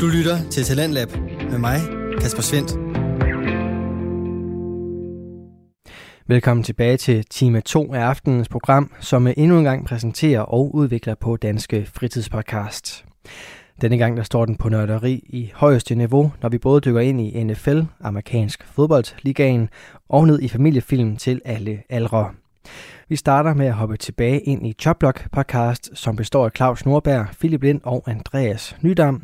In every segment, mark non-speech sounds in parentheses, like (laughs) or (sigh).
Du lytter til Talentlab med mig, Kasper Svendt. Velkommen tilbage til time 2 af aftenens program, som endnu en gang præsenterer og udvikler på Danske Fritidspodcast. Denne gang der står den på nørderi i højeste niveau, når vi både dykker ind i NFL, amerikansk fodboldligaen, og ned i familiefilm til alle aldre. Vi starter med at hoppe tilbage ind i Choplock podcast, som består af Claus Nordberg, Philip Lind og Andreas Nydam.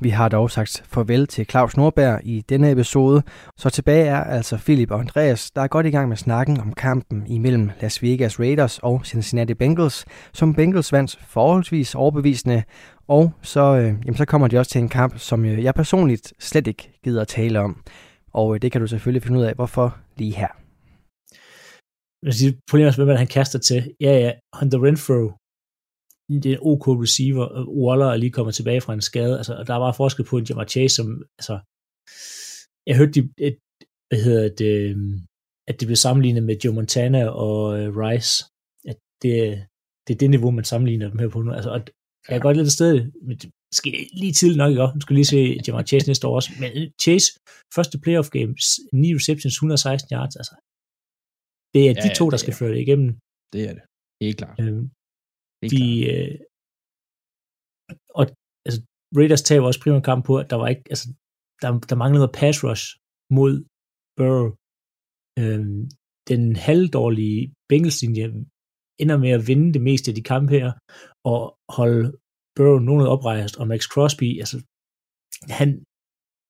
Vi har dog sagt farvel til Claus Nordberg i denne episode, så tilbage er altså Philip og Andreas, der er godt i gang med snakken om kampen imellem Las Vegas Raiders og Cincinnati Bengals, som Bengals vandt forholdsvis overbevisende, og så, øh, jamen, så kommer de også til en kamp, som øh, jeg personligt slet ikke gider at tale om. Og øh, det kan du selvfølgelig finde ud af, hvorfor lige her sige, problemet er, hvem han kaster til. Ja, ja, Hunter Renfro, det er en OK receiver, og Waller er lige kommet tilbage fra en skade, altså, der var forskel på en Jamar Chase, som, altså, jeg hørte, de, et, hvad hedder det, at det blev sammenlignet med Joe Montana og uh, Rice, at det, det er det niveau, man sammenligner dem her på nu, altså, og jeg er godt lidt et sted, men det skal lige tidligt nok, ikke? Nu skal lige se Jamar Chase næste år også, men Chase, første playoff games, 9 receptions, 116 yards, altså, det er ja, de to, der skal føre det igennem. Det er det. Helt klart. Øhm, de, klart. Øh, og altså, Raiders tager også primært kamp på, at der var ikke, altså, der, der manglede noget pass rush mod Burrow. Øhm, den halvdårlige Bengals-linje ender med at vinde det meste af de kampe her, og holde Burrow nogen oprejst, og Max Crosby, altså, han,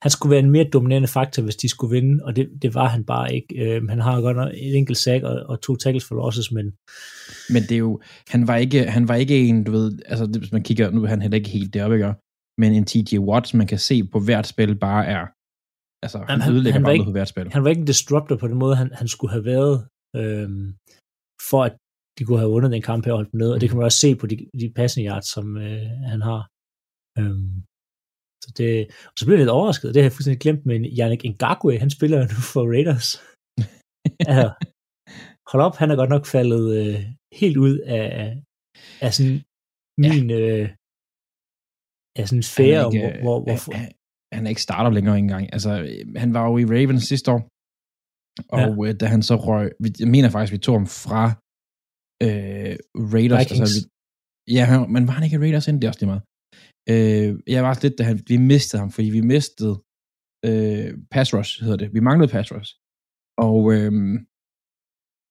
han skulle være en mere dominerende faktor, hvis de skulle vinde, og det, det var han bare ikke. Øh, han har godt nok et enkelt sack og, og to tackles for losses, men... Men det er jo, han var ikke, han var ikke en, du ved, altså hvis man kigger, nu er han heller ikke helt deroppe, ikke? men en TJ Watts, man kan se på hvert spil, bare er, altså han, han ødelægger han bare ikke, på hvert spil. Han var ikke en disruptor på den måde, han, han skulle have været, øh, for at de kunne have vundet den kamp her og holdt dem ned, og det kan man også se på de, de passende yards, som øh, han har. Øh, så, det, og så blev jeg lidt overrasket, det har jeg fuldstændig glemt, men Yannick Ngakwe, han spiller nu for Raiders. (laughs) altså, hold op, han er godt nok faldet øh, helt ud af, af sådan min ja. øh, af sådan sfære, han ikke, hvor, hvor, hvor han, han er ikke starter længere engang. Altså, han var jo i Ravens sidste år, og ja. øh, da han så røg, jeg mener faktisk, vi tog ham fra øh, Raiders. Altså, Vikings. Altså, vi, ja, men var han ikke i Raiders inden? Det er også lige meget. Øh, jeg var lidt, da han, vi mistede ham, fordi vi mistede øh, pass rush, hedder det. Vi manglede pass rush. Og, øh,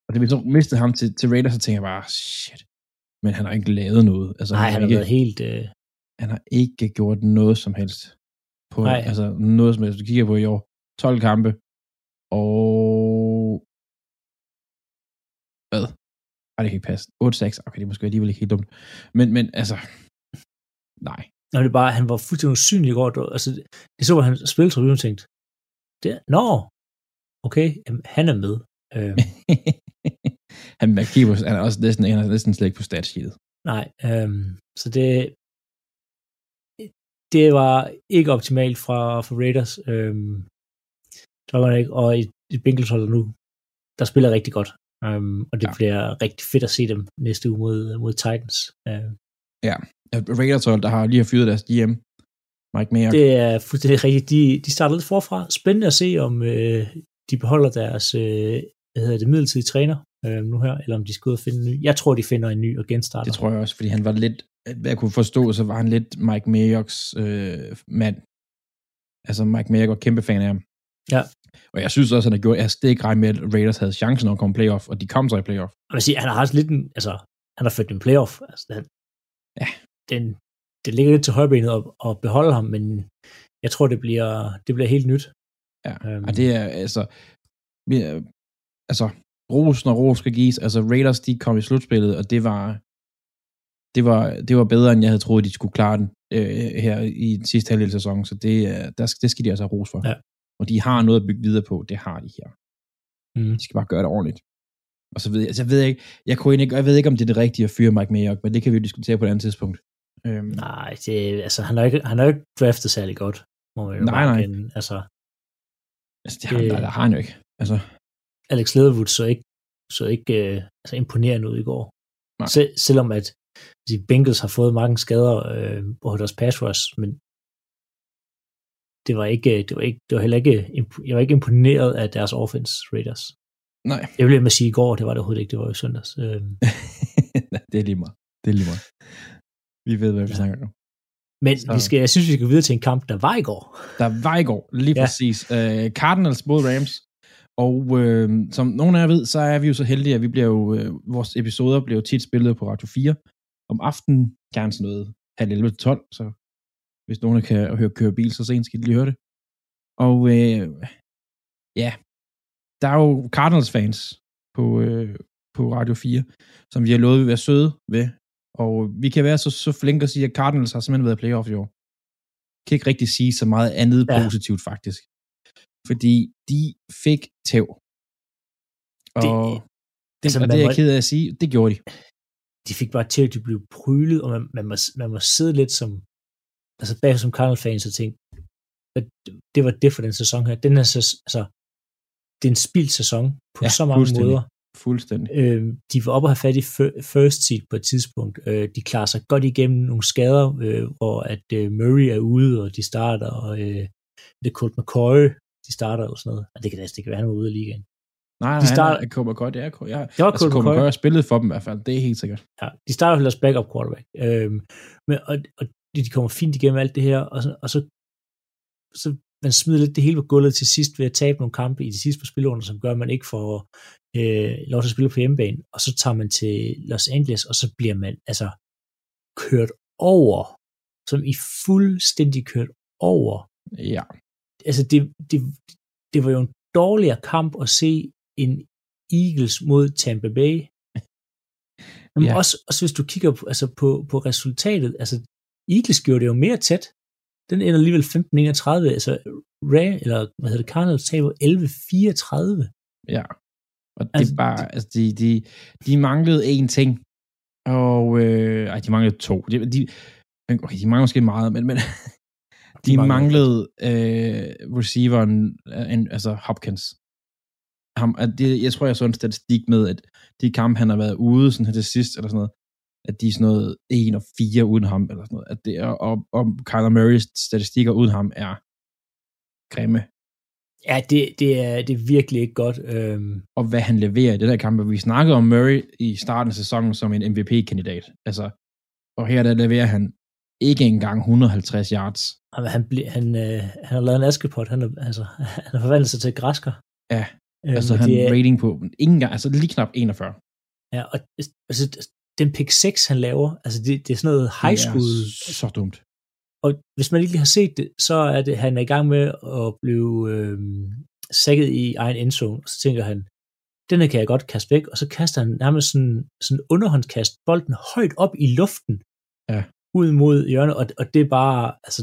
og da vi så mistede ham til, til Raiders, så tænkte jeg bare, shit, men han har ikke lavet noget. Altså, Nej, han, han har ikke, været helt... Øh... Han har ikke gjort noget som helst. På, Nej. Altså noget som helst. Du kigger på i år, 12 kampe, og... Hvad? Ej, det kan ikke passe. 8-6, okay, det er måske alligevel ikke helt dumt. Men, men altså, nej. Når det bare, han var fuldstændig usynlig i går. Altså, det så, hvor han spillede tribunen og tænkte, det, nå, okay, jamen, han er med. Øhm. (laughs) han, McKeever, han er også næsten, han er næsten slet ikke på statsheetet. Nej, øhm, så det, det var ikke optimalt fra, fra Raiders. Øhm, det var ikke, og i, i Bengals holder nu, der spiller rigtig godt. Um, og det ja. bliver rigtig fedt at se dem næste uge mod, mod Titans. Uh, ja, Raiders der har lige har fyret deres GM, Mike Mayer. Det er fuldstændig rigtigt. De, de starter lidt forfra. Spændende at se, om øh, de beholder deres øh, hvad hedder det, midlertidige træner øh, nu her, eller om de skal ud og finde en ny. Jeg tror, de finder en ny og genstarter. Det tror jeg også, fordi han var lidt, hvad jeg kunne forstå, så var han lidt Mike Mayocks øh, mand. Altså Mike Mayock var kæmpe fan af ham. Ja. Og jeg synes også, at han har gjort, jeg stik ikke med, at Raiders havde chancen at komme playoff, og de kom så i playoff. Jeg vil sige, han har også lidt en, altså, han har født en playoff. Altså, han, den, det ligger lidt til højbenet at, at beholde ham, men jeg tror, det bliver, det bliver helt nyt. Ja, og det er altså, vi, altså, ros når ros skal gives. Altså, Raiders, de kom i slutspillet, og det var, det var, det var bedre, end jeg havde troet, de skulle klare den øh, her i den sidste halvdel af sæsonen, så det, der, det skal de altså have ros for. Ja. Og de har noget at bygge videre på, det har de her. Mm. De skal bare gøre det ordentligt. Og så ved jeg, altså jeg ved ikke, jeg, kunne ikke, jeg ved ikke, om det er det rigtige at fyre Mike Mayock, men det kan vi jo diskutere på et andet tidspunkt. Øhm. Nej, det, altså, han har ikke, han har ikke draftet særlig godt, må man jo nej, nej. Kende. Altså, altså det, har, det, der, har han jo ikke. Altså. Alex Leatherwood så ikke, så ikke uh, altså, imponerende ud i går. Sel, selvom at de Bengals har fået mange skader øh, på deres pass rush, men det var ikke, det var ikke, det var heller ikke, jeg var ikke imponeret af deres offense Raiders. Nej. Jeg ville med sige i går, det var det overhovedet ikke, det var jo søndags. Øhm. (laughs) det er lige meget. Det er lige meget. Vi ved, hvad vi ja. snakker om. Men vi skal, jeg synes, vi skal videre til en kamp, der var i går. Der var i går, lige ja. præcis. Uh, Cardinals mod Rams. Og øh, som nogen af jer ved, så er vi jo så heldige, at vi bliver jo, øh, vores episoder bliver jo tit spillet på Radio 4 om aftenen, gerne sådan noget halv 11 til 12, så hvis nogen kan høre køre bil så sent, skal de lige høre det. Og øh, ja, der er jo Cardinals-fans på, øh, på Radio 4, som vi har lovet at være søde ved, og vi kan være så, så flinke at sige, at Cardinals har simpelthen været playoff i år. Jeg kan ikke rigtig sige så meget andet ja. positivt, faktisk. Fordi de fik tæv. Og det, det, altså, og det er jeg ked af at sige, det gjorde de. De fik bare tæv, de blev prylet, og man, man, må, man må sidde lidt som, altså bag som Cardinals-fans og tænke, at det var det for den sæson her. Den er så, altså, det er en spildt sæson på ja, så mange måder. Fuldstændig. Øh, de var oppe og have fat i first seed på et tidspunkt. Øh, de klarer sig godt igennem nogle skader, øh, hvor at øh, Murray er ude, og de starter, og øh, det er Colt McCoy, de starter og sådan noget. Og det kan næsten ikke være, han var ude af ligaen. Nej, de starter, han er Colt McCoy, det er ja, det var altså, Colt McCoy har spillet for dem i hvert fald, det er helt sikkert. Ja, de starter ellers backup quarterback. Øh, men, og, og de kommer fint igennem alt det her, og så, og så, så man smider lidt det hele på gulvet til sidst ved at tabe nogle kampe i de sidste par spillerunder, som gør, at man ikke får øh, lov til at spille på hjemmebane, og så tager man til Los Angeles, og så bliver man altså kørt over, som i fuldstændig kørt over. Ja. Altså det, det, det var jo en dårligere kamp at se en Eagles mod Tampa Bay. Men ja. også, også hvis du kigger på, altså på, på resultatet, altså Eagles gjorde det jo mere tæt. Den ender alligevel 15-31, altså Ray, eller hvad hedder det, Cardinals taber 11-34. Ja, og det altså, er bare, altså de, de, de manglede én ting, og øh, ej, de manglede to. De, de, okay, de manglede måske meget, men, men (laughs) de, de manglede øh, receiveren, en, altså Hopkins. Ham, at det, jeg tror, jeg så en statistik med, at de kampe, han har været ude sådan her til sidst, eller sådan noget, at de er sådan noget 1 og 4 uden ham, eller sådan noget. At det er, og, og Kyler Murrays statistikker uden ham er grimme. Ja, det, det, er, det er virkelig ikke godt. Øhm. Og hvad han leverer i det der kamp, vi snakkede om Murray i starten af sæsonen som en MVP-kandidat. Altså, og her der leverer han ikke engang 150 yards. Jamen, han, ble, han, øh, han har lavet en askepot. Han, er, altså, (laughs) han har forvandlet sig til græsker. Ja, øhm, altså han er rating på ingen gang, altså lige knap 41. Ja, og altså, den pick 6, han laver, altså det, det er sådan noget high school. Det er så dumt. Og hvis man ikke lige har set det, så er det, han er i gang med at blive øh, sækket i egen endzone, og så tænker han, den kan jeg godt kaste væk, og så kaster han nærmest sådan, sådan underhåndskast bolden højt op i luften, ja. ud mod hjørnet, og, og det er bare, altså,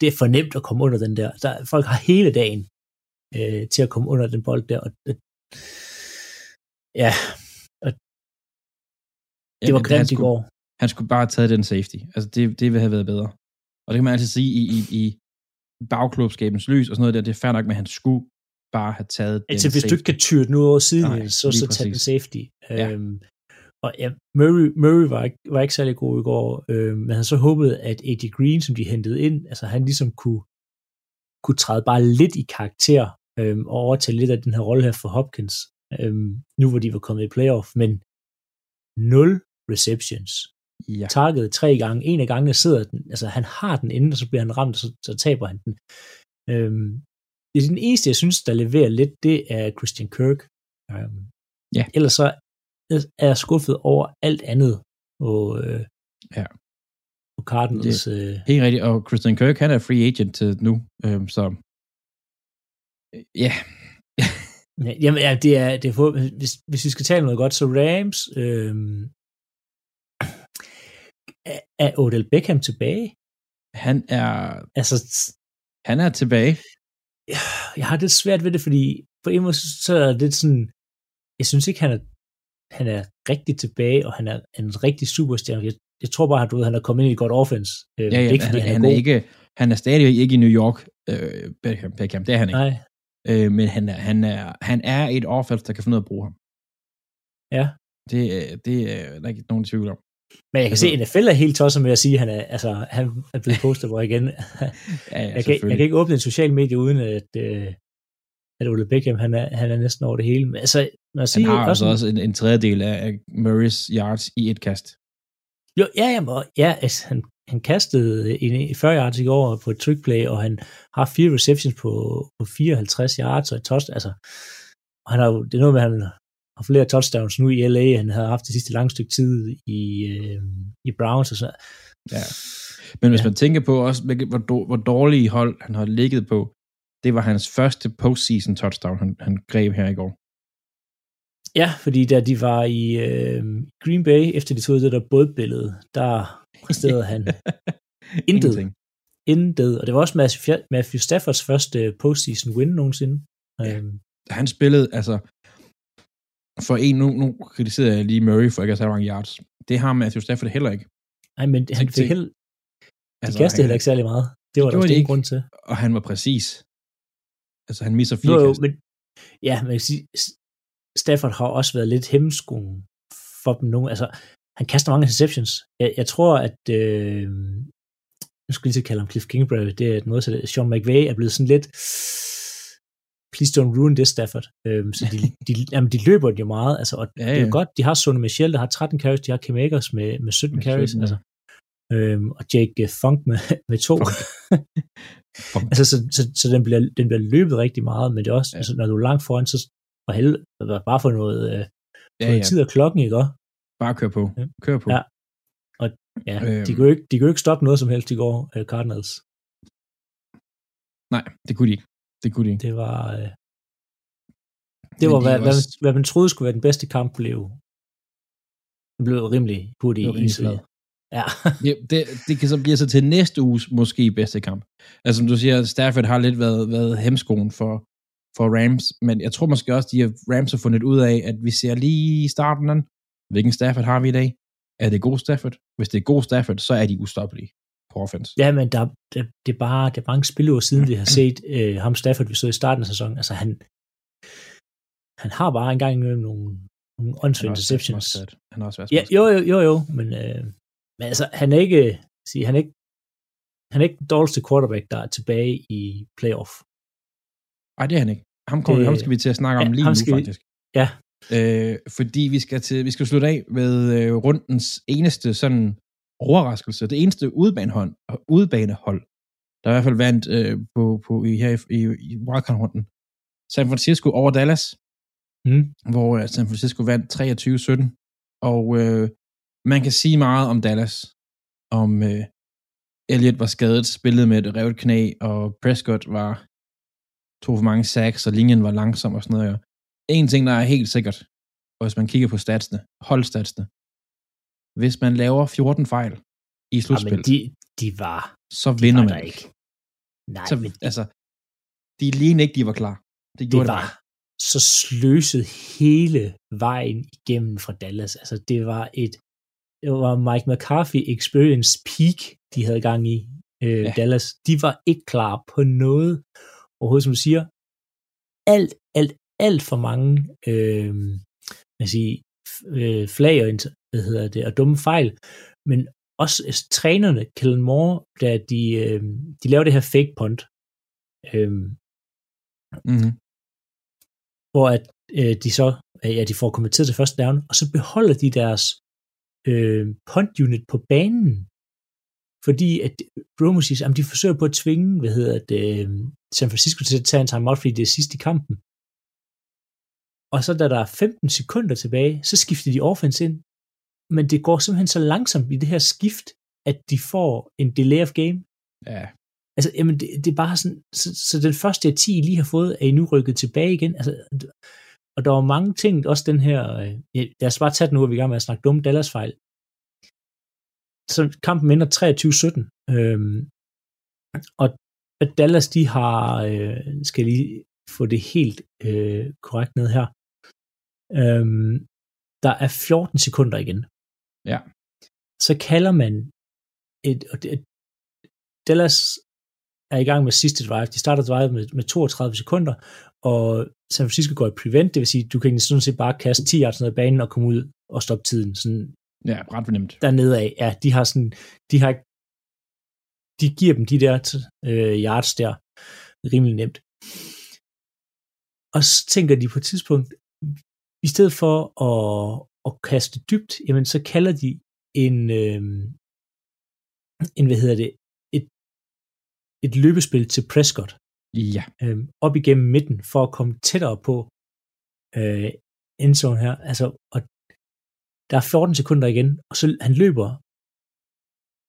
det er for nemt at komme under den der. der folk har hele dagen øh, til at komme under den bold der, og øh, ja, det var grimt i går. Han skulle bare have taget den safety. Altså, det, det ville have været bedre. Og det kan man altid sige i, i, i bagklubskabens lys og sådan noget der, det er fair nok, men han skulle bare have taget den Altså, hvis safety. du ikke kan tyre den ud over siden, Nej, så, så tag den safety. Ja. Øhm, og ja, Murray, Murray var, ikke, var ikke særlig god i går, øhm, men han så håbede, at AJ Green, som de hentede ind, altså han ligesom kunne, kunne træde bare lidt i karakter øhm, og overtage lidt af den her rolle her for Hopkins, øhm, nu hvor de var kommet i playoff, men 0 receptions. Ja. Target tre gange. En af gangene sidder den, altså han har den inde, og så bliver han ramt, og så, så taber han den. Øhm, det er den eneste, jeg synes, der leverer lidt, det er Christian Kirk. Øhm, ja. Ellers så er jeg skuffet over alt andet og, øh, ja. på Cardinals. Det øh, helt rigtigt, og Christian Kirk, han er free agent nu, øhm, så ja, (laughs) Ja, jamen, ja, det er, det er hvis, hvis vi skal tale noget godt, så Rams, øh, er, er Odell Beckham tilbage? Han er, altså, han er tilbage. Jeg har det svært ved det, fordi på en måde, så er det sådan, jeg synes ikke, han er, han er rigtig tilbage, og han er en rigtig superstjerne. Jeg, jeg tror bare, at du ved, han er kommet ind i et godt offense. Øh, ja, ja, ikke, han, han, er, han er ikke, han er stadig ikke i New York, øh, Beckham, Beckham, det er han ikke. Nej, Øh, men han er, han, er, han er et offense, der kan finde ud af at bruge ham. Ja. Det, det er der ikke nogen tvivl om. Men jeg kan altså, se, at NFL er helt tosset med at sige, at han er, altså, han er blevet posterboy igen. (laughs) ja, ja, jeg, kan, jeg kan ikke åbne en social medie, uden at, øh, at Ole Beckham, han er, han er næsten over det hele. Men altså, når jeg siger, han har også, altså også en, en tredjedel af Murrays yards i et kast. Jo, ja, jamen, ja altså, han, han kastede en, 40 yards i går på et trickplay, og han har fire receptions på, på 54 yards og et touchdown. Altså, og han har det er noget med, at han har flere touchdowns nu i LA, han havde haft det sidste lange stykke tid i, øh, i Browns og sådan Ja. Men hvis ja. man tænker på også, hvor, hvor dårlige hold han har ligget på, det var hans første postseason touchdown, han, han greb her i går. Ja, fordi da de var i øh, Green Bay, efter de tog det der bådbillede, der præsterede han (laughs) intet. Intet. Og det var også Matthew Staffords første postseason win nogensinde. Ja. Øhm. Han spillede, altså, for en, nu, nu kritiserer jeg lige Murray for ikke at have mange yards. Det har Matthew Stafford heller ikke. Nej, men han fik heller... De altså, kastede heller ikke særlig meget. Det var det der også grund til. Og han var præcis. Altså, han misser fire jo, men, Ja, jeg kan sige, Stafford har også været lidt hemmeskoen for dem nu. Altså, han kaster mange interceptions. Jeg, jeg tror, at øh, jeg skulle lige kalde ham Cliff Kingsbury, det er noget, så det, Sean McVay er blevet sådan lidt please don't ruin this, Stafford. Øhm, så de, (laughs) de, jamen, de løber jo meget, altså, og ja, ja. det er jo godt, de har Sonny Michel, der har 13 carries, de har Kim Akers med, med 17 med carries, 17, ja. altså, øhm, og Jake uh, Funk med, (laughs) med to. (laughs) Funk. altså, så, så, så, den, bliver, den bliver løbet rigtig meget, men det er også, ja. altså, når du er langt foran, så for helvede, bare for noget, øh, for ja, ja. tid af klokken, ikke også? Bare kør på. Ja. Kør på. Ja. Og ja, øhm. de, kunne ikke, de kunne ikke stoppe noget som helst i går, uh, Cardinals. Nej, det kunne de ikke. Det kunne de ikke. Det var, øh, det var, hvad, hvad, også... hvad, man troede skulle være den bedste kamp, blev, det blev rimelig hurtigt i. Ja. (laughs) ja det, det kan så blive så til næste uges måske bedste kamp. Altså som du siger, Stafford har lidt været, været hemskoen for, for Rams, men jeg tror måske også, de Rams har fundet ud af, at vi ser lige i starten hvilken Stafford har vi i dag? Er det god Stafford? Hvis det er god Stafford, så er de ustoppelige på offense. Ja, men der, der, det, er bare, det er mange spillere siden, vi har (clears throat) set øh, ham Stafford, vi så i starten af sæsonen. Altså han, han har bare engang imellem nogle, nogle åndssvage interceptions. Han har også været ja, jo, jo, jo, jo, men, øh, men altså, han er ikke, sige, han er ikke, han er ikke den dårligste quarterback, der er tilbage i playoff. Nej, det er han ikke. Ham, kommer, det, ham skal vi til at snakke om ja, lige nu, faktisk. Vi, ja. Øh, fordi vi skal, til, vi skal slutte af med øh, rundens eneste sådan overraskelse. Det eneste udbanehold, udbanehold der i hvert fald vandt øh, på, på, i, her i, i, i wildcard-runden. San Francisco over Dallas, mm. hvor uh, San Francisco vandt 23-17. Og øh, man kan sige meget om Dallas, om øh, Elliot var skadet, spillede med et revet knæ, og Prescott var tog for mange sacks, og linjen var langsom og sådan noget. En ting, der er helt sikkert, og hvis man kigger på statsene, holdstatsene, hvis man laver 14 fejl i slutspillet, ja, de, de var, så vinder var man ikke. Nej, så, men altså, de lignede ikke, de var klar. Det, det var det så sløset hele vejen igennem fra Dallas. Altså, det var et det var Mike McCarthy Experience Peak, de havde gang i øh, ja. Dallas. De var ikke klar på noget. Overhovedet, som du siger, alt, alt, alt for mange øh, jeg sige, øh, flag og, hvad hedder det, og dumme fejl, men også altså, trænerne, Kellen Moore, da de, øh, de laver det her fake punt, øh, mm-hmm. hvor at øh, de så, ja, de får kommenteret til første down, og så beholder de deres øh, punt unit på banen, fordi at Romo siger, at de forsøger på at tvinge, hvad hedder det, øh, San Francisco til at tage en timeout, fordi det er sidst i kampen. Og så da der er 15 sekunder tilbage, så skifter de offense ind, men det går simpelthen så langsomt i det her skift, at de får en delay of game. Ja. Altså, jamen, det, det er bare sådan, så, så den første af 10, I lige har fået, er I nu rykket tilbage igen. Altså, og der var mange ting, også den her, øh, lad os bare tage den nu, at vi er i gang med at snakke dumme Dallas-fejl. Så kampen ender 23-17, øhm, og Dallas, de har, øh, skal lige få det helt øh, korrekt ned her, øhm, der er 14 sekunder igen. Ja. Så kalder man et, et Dallas er i gang med sidste drive. De starter drive med, med 32 sekunder, og San Francisco går i prevent, det vil sige, du kan sådan set bare kaste 10 yards ned ad banen og komme ud og stoppe tiden. Sådan Ja, ret fornemt. Dernede af, ja, de har sådan, de har, de giver dem de der øh, yards der rimelig nemt. Og så tænker de på et tidspunkt, i stedet for at, at kaste dybt, jamen så kalder de en, øh, en hvad hedder det, et, et løbespil til Prescott. Ja. Øh, op igennem midten, for at komme tættere på øh, endzone her. Altså, og der er 14 sekunder igen, og så han løber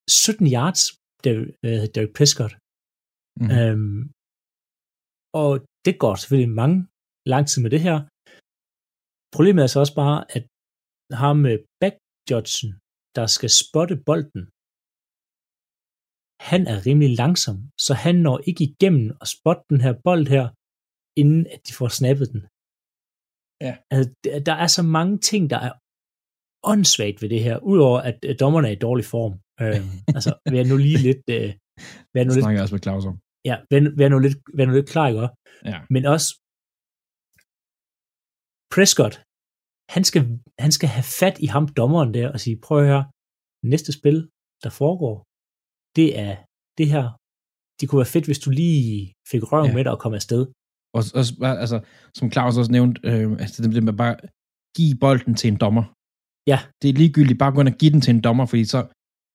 17 yards, Derek, Derek Prescott. Mm. Øhm, og det går selvfølgelig mange lang tid med det her. Problemet er så også bare, at ham med back Judson, der skal spotte bolden, han er rimelig langsom, så han når ikke igennem at spotte den her bold her, inden at de får snappet den. Ja. Altså, der er så mange ting, der er åndssvagt ved det her, udover at dommerne er i dårlig form. Øh, (laughs) altså, vær nu lige lidt... Øh, vær nu det snakker lidt, også med Claus om. Ja, vær, vær, nu lidt, vær nu lidt klar, ikke? Ja. Men også Prescott, han skal, han skal have fat i ham, dommeren der, og sige, prøv at høre, næste spil, der foregår, det er det her. Det kunne være fedt, hvis du lige fik røven ja. med dig og kom afsted. Og, og altså, som Claus også nævnte, øh, altså det, det med bare give bolden til en dommer. Ja. Det er ligegyldigt bare gå ind og give den til en dommer, fordi så,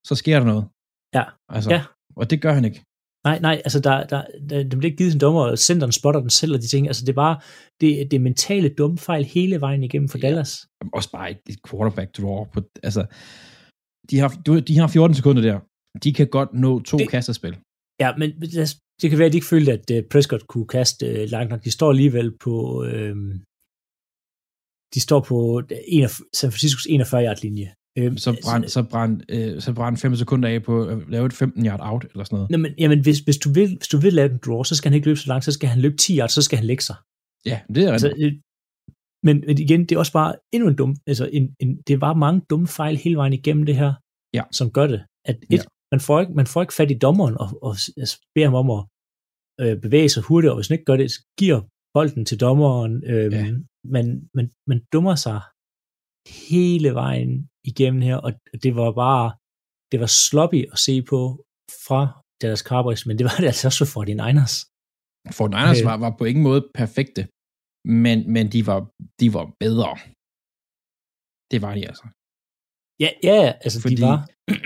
så sker der noget. Ja. Altså, ja. Og det gør han ikke. Nej, nej, altså der, der, der, der bliver ikke givet en dommer, og centeren spotter den selv, og de ting. Altså det er bare, det, det er mentale dumme fejl hele vejen igennem for ja. Dallas. Også bare et, et quarterback draw. På, altså, de har, de har 14 sekunder der. De kan godt nå to det, kasterspil. Ja, men det kan være, at de ikke følte, at uh, Prescott kunne kaste uh, langt nok. De står alligevel på, uh, de står på en af, San Franciscos 41-yard linje. Øh, så brænd, så brænd, øh, så brænd 5 sekunder af på at lave et 15 yard out, eller sådan noget. Nå, men, jamen, hvis, hvis, du vil, hvis du vil lave en draw, så skal han ikke løbe så langt, så skal han løbe 10 yards, så skal han lægge sig. Ja, det er altså, øh, men, men igen, det er også bare endnu en dum, altså en, en, det bare mange dumme fejl hele vejen igennem det her, ja. som gør det. At et, ja. man, får ikke, man får ikke fat i dommeren og, og, og beder ham om at øh, bevæge sig hurtigt, og hvis han ikke gør det, så giver bolden til dommeren. Øh, ja. man, man, man dummer sig hele vejen igennem her, og det var bare, det var sloppy at se på fra Dallas Cowboys, men det var det altså også for de Niners. For Niners øh. var, var på ingen måde perfekte, men, men de, var, de var bedre. Det var de altså. Ja, ja altså Fordi de var.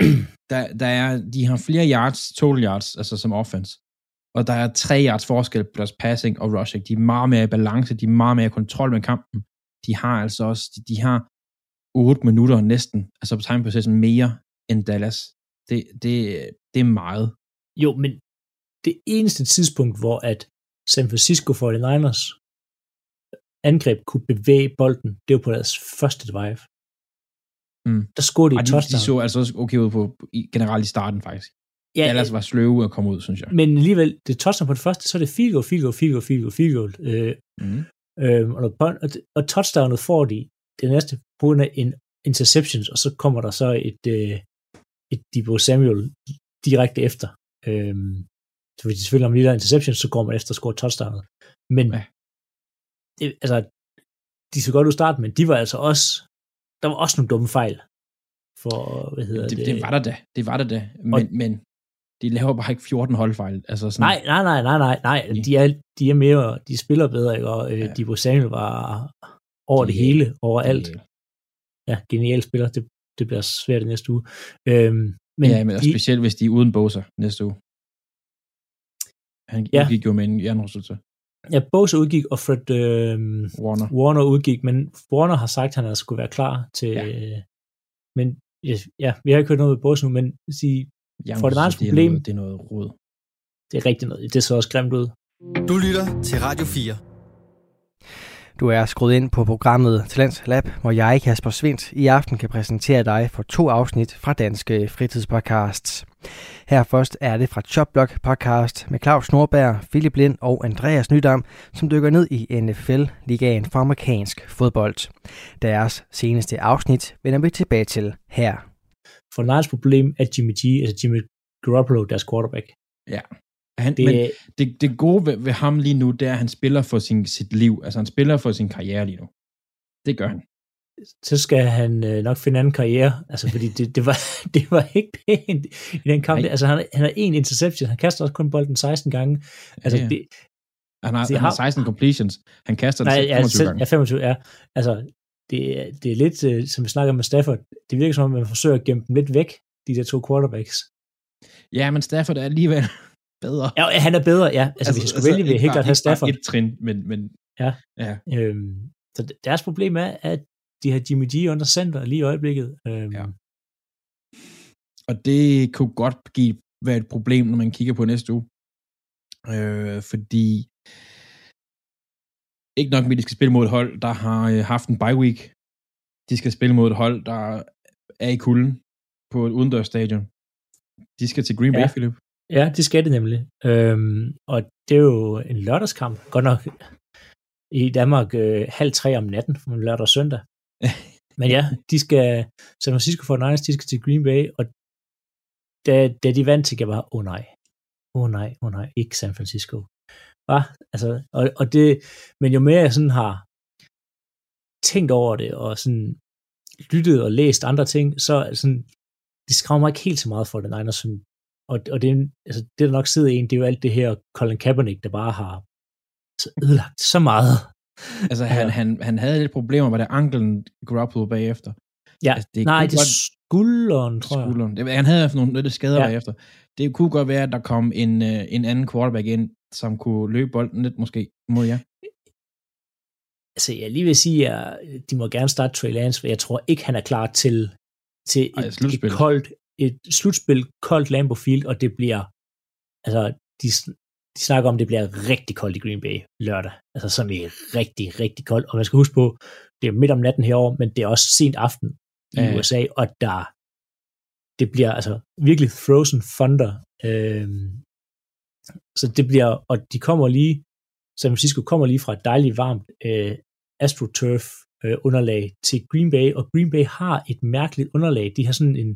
(clears throat) der, der er, de har flere yards, total yards, altså som offense. Og der er tre yards forskel på deres passing og rushing. De er meget mere i balance, de er meget mere i kontrol med kampen. De har altså også, de, de har 8 minutter næsten, altså på timeprocessen mere end Dallas. Det, det, det er meget. Jo, men det eneste tidspunkt, hvor at San Francisco 49ers angreb kunne bevæge bolden, det var på deres første drive. Mm. Der scorede de, de touchdown. De så altså også okay ud på generelt i starten faktisk. Ja, Dallas var sløve at komme ud, synes jeg. Men alligevel, det touchdown på det første, så er det field goal, field goal, field goal, field goal, field goal. Øh, mm. øh, og, og, og touchdownet får de det næste på grund af en interceptions, og så kommer der så et, øh, et Debo Samuel direkte efter. Øhm, så hvis selvfølgelig har lige der interception, så går man efter at score touchdownet. Men ja. det, altså, de så godt ud start, men de var altså også, der var også nogle dumme fejl. For, hvad hedder det? Det, det var der da, det var der da, men, og, men de laver bare ikke 14 holdfejl. Altså sådan, nej, nej, nej, nej, nej, nej, de er, de er mere, de spiller bedre, ikke? og øh, ja. Debo Samuel var over det hele, overalt. Ja, genial spiller. Det, det bliver svært i næste uge. Øhm, men ja, men de, specielt hvis de er uden Bosa næste uge. Han ja. udgik jo med en hjernerystelse. Ja, Bosa udgik, og Fred øh, Warner. Warner udgik, men Warner har sagt, at han skulle være klar til... Ja. Øh, men ja, vi har ikke hørt noget med Bosa nu, men sige, Jamen, for det er problem... Noget, det er noget rod. Det er rigtig noget. Det så også grimt ud. Du lytter til Radio 4. Du er skruet ind på programmet Talents Lab, hvor jeg, Kasper Svindt, i aften kan præsentere dig for to afsnit fra Danske Fritidspodcasts. Her først er det fra Chopblock podcast med Claus Nordberg, Philip Lind og Andreas Nydam, som dykker ned i NFL-ligaen for amerikansk fodbold. Deres seneste afsnit vender vi tilbage til her. For Niles problem er Jimmy G, altså Jimmy Garoppolo, deres quarterback. Ja, han, det, men det, det gode ved, ved ham lige nu, det er, at han spiller for sin, sit liv. Altså han spiller for sin karriere lige nu. Det gør han. så skal han øh, nok finde anden karriere, altså fordi det, det, var, (laughs) det var ikke pænt i den kamp. Altså han, han har en interception, han kaster også kun bolden 16 gange. Altså Ja, ja. det, Han har, Det han har har- 16 completions. Han kaster den nej, 25 ja, selv, gange. ja, 25, ja. Altså det, det er lidt, øh, som vi snakker med Stafford, det virker som om, man forsøger at gemme dem lidt væk, de der to quarterbacks. Ja, men Stafford er alligevel bedre. Ja, han er bedre, ja. Altså, altså hvis jeg skulle vælge, vil jeg helt klart have Stafford. Et trin, men, men Ja. ja. Øhm, så deres problem er, at de har Jimmy G under center lige i øjeblikket. Øhm, Ja. Og det kunne godt give, være et problem, når man kigger på næste uge. Øh, fordi ikke nok med, at de skal spille mod et hold, der har øh, haft en bye week. De skal spille mod et hold, der er i kulden på et udendørsstadion. De skal til Green Bay, ja. Philip. Ja, det skal det nemlig. Øhm, og det er jo en lørdagskamp. Godt nok i Danmark øh, halv tre om natten, fra lørdag og søndag. (laughs) Men ja, de skal, San Francisco 49ers, de skal til Green Bay, og da, da de vandt til, jeg var, åh oh, nej, åh oh, nej, åh oh, nej, ikke San Francisco. Hva? Altså, og, og det, men jo mere jeg sådan har tænkt over det, og sådan lyttet og læst andre ting, så sådan, det skræmmer mig ikke helt så meget for den Niners, sådan, og, og det, er altså, det, der nok sidder en, det er jo alt det her Colin Kaepernick, der bare har ødelagt så meget. Altså, han, Ja. han, han havde lidt problemer med det anklen Garoppolo bagefter. Ja, Altså, det nej, det er skulderen, tror jeg. skulderen. Det, han havde nogle lidt skader Ja. bagefter. Det kunne godt være, at der kom en, øh, en anden quarterback ind, som kunne løbe bolden lidt måske mod jer. Altså, jeg lige vil sige, at de må gerne starte Trey Lance, for jeg tror ikke, han er klar til, til Ej, et, slutspil. et, koldt, et slutspil, koldt Lambeau Field, og det bliver, altså, de, de snakker om, det bliver rigtig koldt i Green Bay lørdag. Altså, sådan er rigtig, rigtig koldt. Og man skal huske på, det er midt om natten herovre, men det er også sent aften i Ja. USA, og der, det bliver altså virkelig frozen thunder. Øhm, så det bliver, og de kommer lige, San Francisco kommer lige fra et dejligt varmt øh, AstroTurf øh, underlag til Green Bay, og Green Bay har et mærkeligt underlag. De har sådan en,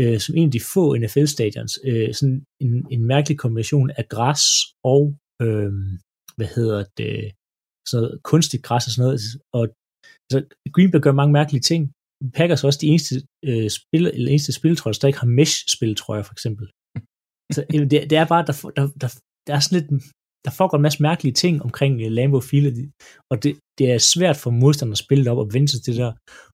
øh, som en af de få NFL-stadions, øh, sådan en, en mærkelig kombination af græs og, øh, hvad hedder det, sådan noget kunstigt græs og sådan noget. Og altså, Green Bay gør mange mærkelige ting. Packers er også de eneste øh, spil, eller eneste spiltrøjer, der ikke har mesh-spiltrøjer, for eksempel. (laughs) Så det, det er bare, der, der, der, der er sådan lidt, der foregår en masse mærkelige ting omkring øh, Lambeau Field, og de- og det, det er svært for modstanderne at spille op og vende sig til det der.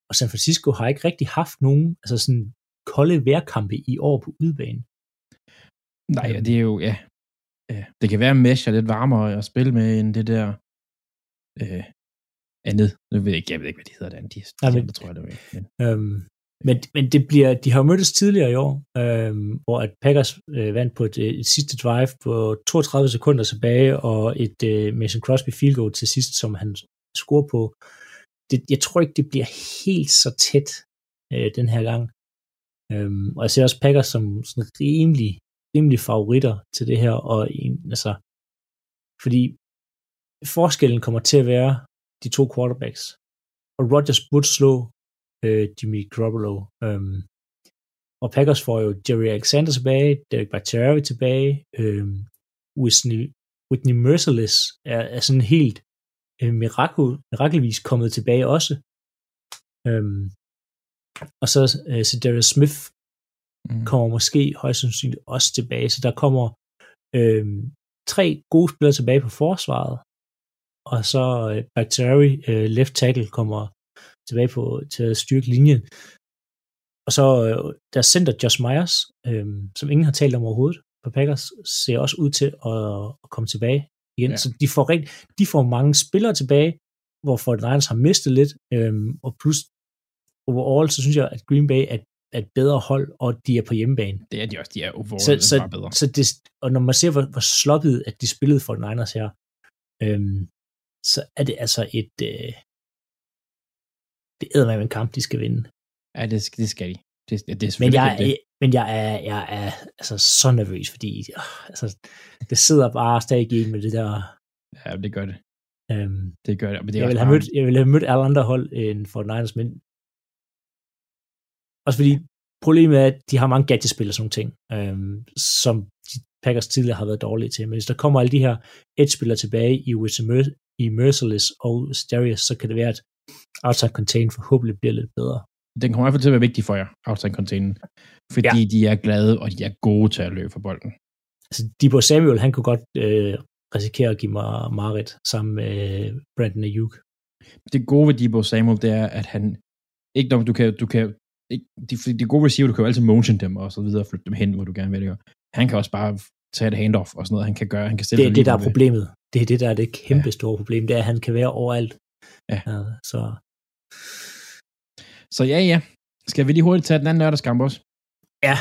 Og San Francisco har ikke rigtig haft nogen altså sådan kolde vejrkampe i år på udebane. Nej, Øhm. det er jo, ja. ja. Det kan være, at Mesh er lidt varmere at spille med, end det der øh, andet. Jeg ved ikke, jeg ved ikke, hvad de hedder derinde. De, de men- andre, tror jeg, det var. Men, Øhm, men, men det bliver, de har jo mødtes tidligere i år, øhm, hvor at Packers øh, vandt på et, et sidste drive på 32 sekunder tilbage, og et øh, Mason Crosby field goal til sidst, som han scorer på. Det, jeg tror ikke, det bliver helt så tæt øh, den her gang. Øhm, og jeg ser også Packers som sådan rimelig, rimelig favoritter til det her, og en, altså, fordi forskellen kommer til at være de to quarterbacks. Og Rodgers burde slå øh, Jimmy Garoppolo. Øhm, og Packers får jo Jerry Alexander tilbage, Derek Bakhtiari tilbage, øh, Whitney, Whitney Merciless er, er sådan helt øh, mirakel, mirakelvis kommet tilbage også. Øhm, og så øh, Darius Smith mm. kommer måske højst sandsynligt også tilbage, så der kommer øh, tre gode spillere tilbage på forsvaret, og så øh, Bakhtiari, øh, left tackle, kommer tilbage på, til at styrke linjen. Og så øh, der center Josh Myers, øh, som ingen har talt om overhovedet på Packers, ser også ud til at, at komme tilbage igen. Ja. Så de får, rigt, de får mange spillere tilbage, hvor Fort Niners har mistet lidt, øh, og plus overall, så synes jeg, at Green Bay er, er et bedre hold, og de er på hjemmebane. Det er de også. De er overall Så, så, så, bedre. så det, og når man ser, hvor, hvor sloppet, at de spillede for Niners her, øhm, så er det altså et, øh, det med en kamp, de skal vinde. Ja, det, det skal de. Det, det, det er Men jeg, det. er, men jeg er, jeg er altså så nervøs, fordi øh, altså, det sidder bare stadig i med det der. Ja, det gør det. Øhm, Det gør det. Men det er jeg, vil have mødt, jeg vil have mødt alle andre hold end for Niners, men også fordi problemet er, at de har mange gadgetspil og sådan nogle ting, øhm, som de Packers tidligere har været dårlige til. Men hvis der kommer alle de her edge-spillere tilbage i, Whitney Mer- i Merciless og Starius, så kan det være, at outside contain forhåbentlig bliver lidt bedre. Den kommer i hvert fald til at være vigtig for jer, outside contain, fordi ja. de er glade, og de er gode til at løbe for bolden. Altså, Debo Samuel, han kunne godt øh, risikere at give mig Marit sammen med Brandon Ayuk. Det gode ved Debo Samuel, det er, at han ikke nok, du kan, du kan de, de gode receiver, du kan jo altid motion dem og så videre, flytte dem hen, hvor du gerne vil det. Han kan også bare tage et handoff og sådan noget, han kan gøre, han kan stille Det er det, der er problemet. Det er det, der er det kæmpe ja. store problem, det er, at han kan være overalt. Ja. ja så. så ja, ja. Skal vi lige hurtigt tage den anden lørdagskamp også? Ja.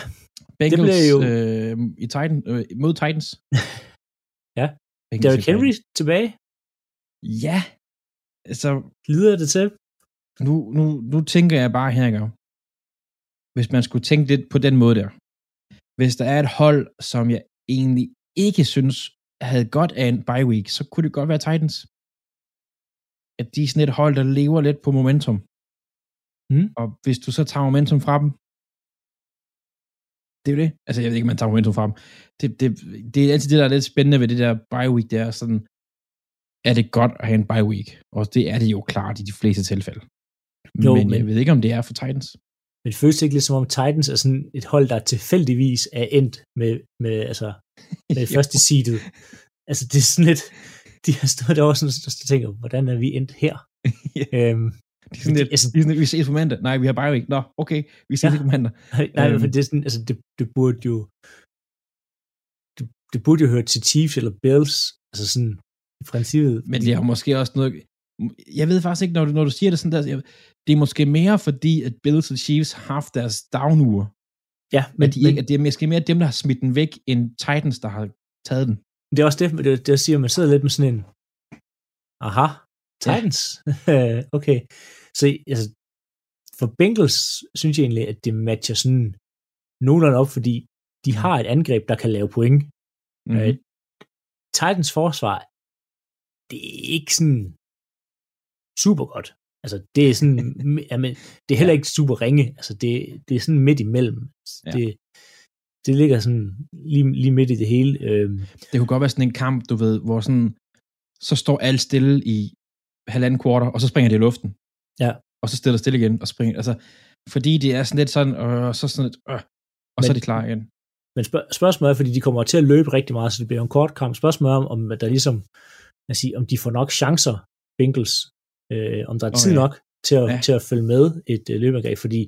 Bengals det blev jo... øh, i Titan, øh, mod Titans. (laughs) ja. Bengals Derrick Henry tilbage. Ja. Så lider det til. Nu, nu, nu tænker jeg bare her, ikke? Hvis man skulle tænke lidt på den måde der. Hvis der er et hold, som jeg egentlig ikke synes havde godt af en bye week, så kunne det godt være Titans. At de er sådan et hold, der lever lidt på momentum. Mm. Og hvis du så tager momentum fra dem, det er jo det. Altså, jeg ved ikke, om man tager momentum fra dem. Det, det, det er altid det, der er lidt spændende ved det der bye week, det er sådan, er det godt at have en bye week? Og det er det jo klart i de fleste tilfælde. Jo, men, men jeg ved ikke, om det er for Titans. Men det føles ikke lidt som om Titans er sådan et hold, der tilfældigvis er endt med, med, altså, (laughs) med første seedet. Altså det er sådan lidt, de har stået derovre sådan, og tænker, hvordan er vi endt her? (laughs) yeah. øhm, det er sådan lidt, altså, er sådan, vi ses på mandag. Nej, vi har bare ikke. Nå, okay, vi ses ja. på mandag. (laughs) Nej, nej øhm. for det er sådan, altså det, det burde jo, det, det burde jo høre til Chiefs eller Bills, altså sådan i princippet. Men det har måske også noget, jeg ved faktisk ikke, når du, når du siger det sådan der, det er måske mere fordi, at Bills og Chiefs har haft deres downuger. Ja, men, de ikke, men, det er måske mere dem, der har smidt den væk, end Titans, der har taget den. Det er også det, det, det siger, man sidder lidt med sådan en, aha, Titans, ja. (laughs) okay. Så altså, for Bengals synes jeg egentlig, at det matcher sådan nogenlunde op, fordi de mm. har et angreb, der kan lave point. Mm-hmm. Uh, Titans forsvar, det er ikke sådan super godt. Altså, det er sådan, (laughs) jamen, det er heller ikke super ringe. Altså, det, det er sådan midt imellem. Ja. Det, det ligger sådan lige, lige midt i det hele. Øhm. Det kunne godt være sådan en kamp, du ved, hvor sådan, så står alt stille i halvanden kvarter, og så springer det i luften. Ja. Og så stiller stille igen, og springer, altså, fordi det er sådan lidt sådan, og så sådan lidt, øh, og men, så er de klar igen. Men spørg- spørgsmålet er, fordi de kommer til at løbe rigtig meget, så det bliver en kort kamp. Spørgsmålet er, om der ligesom, jeg sige, om de får nok chancer, Bengals, øh, om der er tid okay. nok til at, ja. til at følge med et øh, løbeangreb, fordi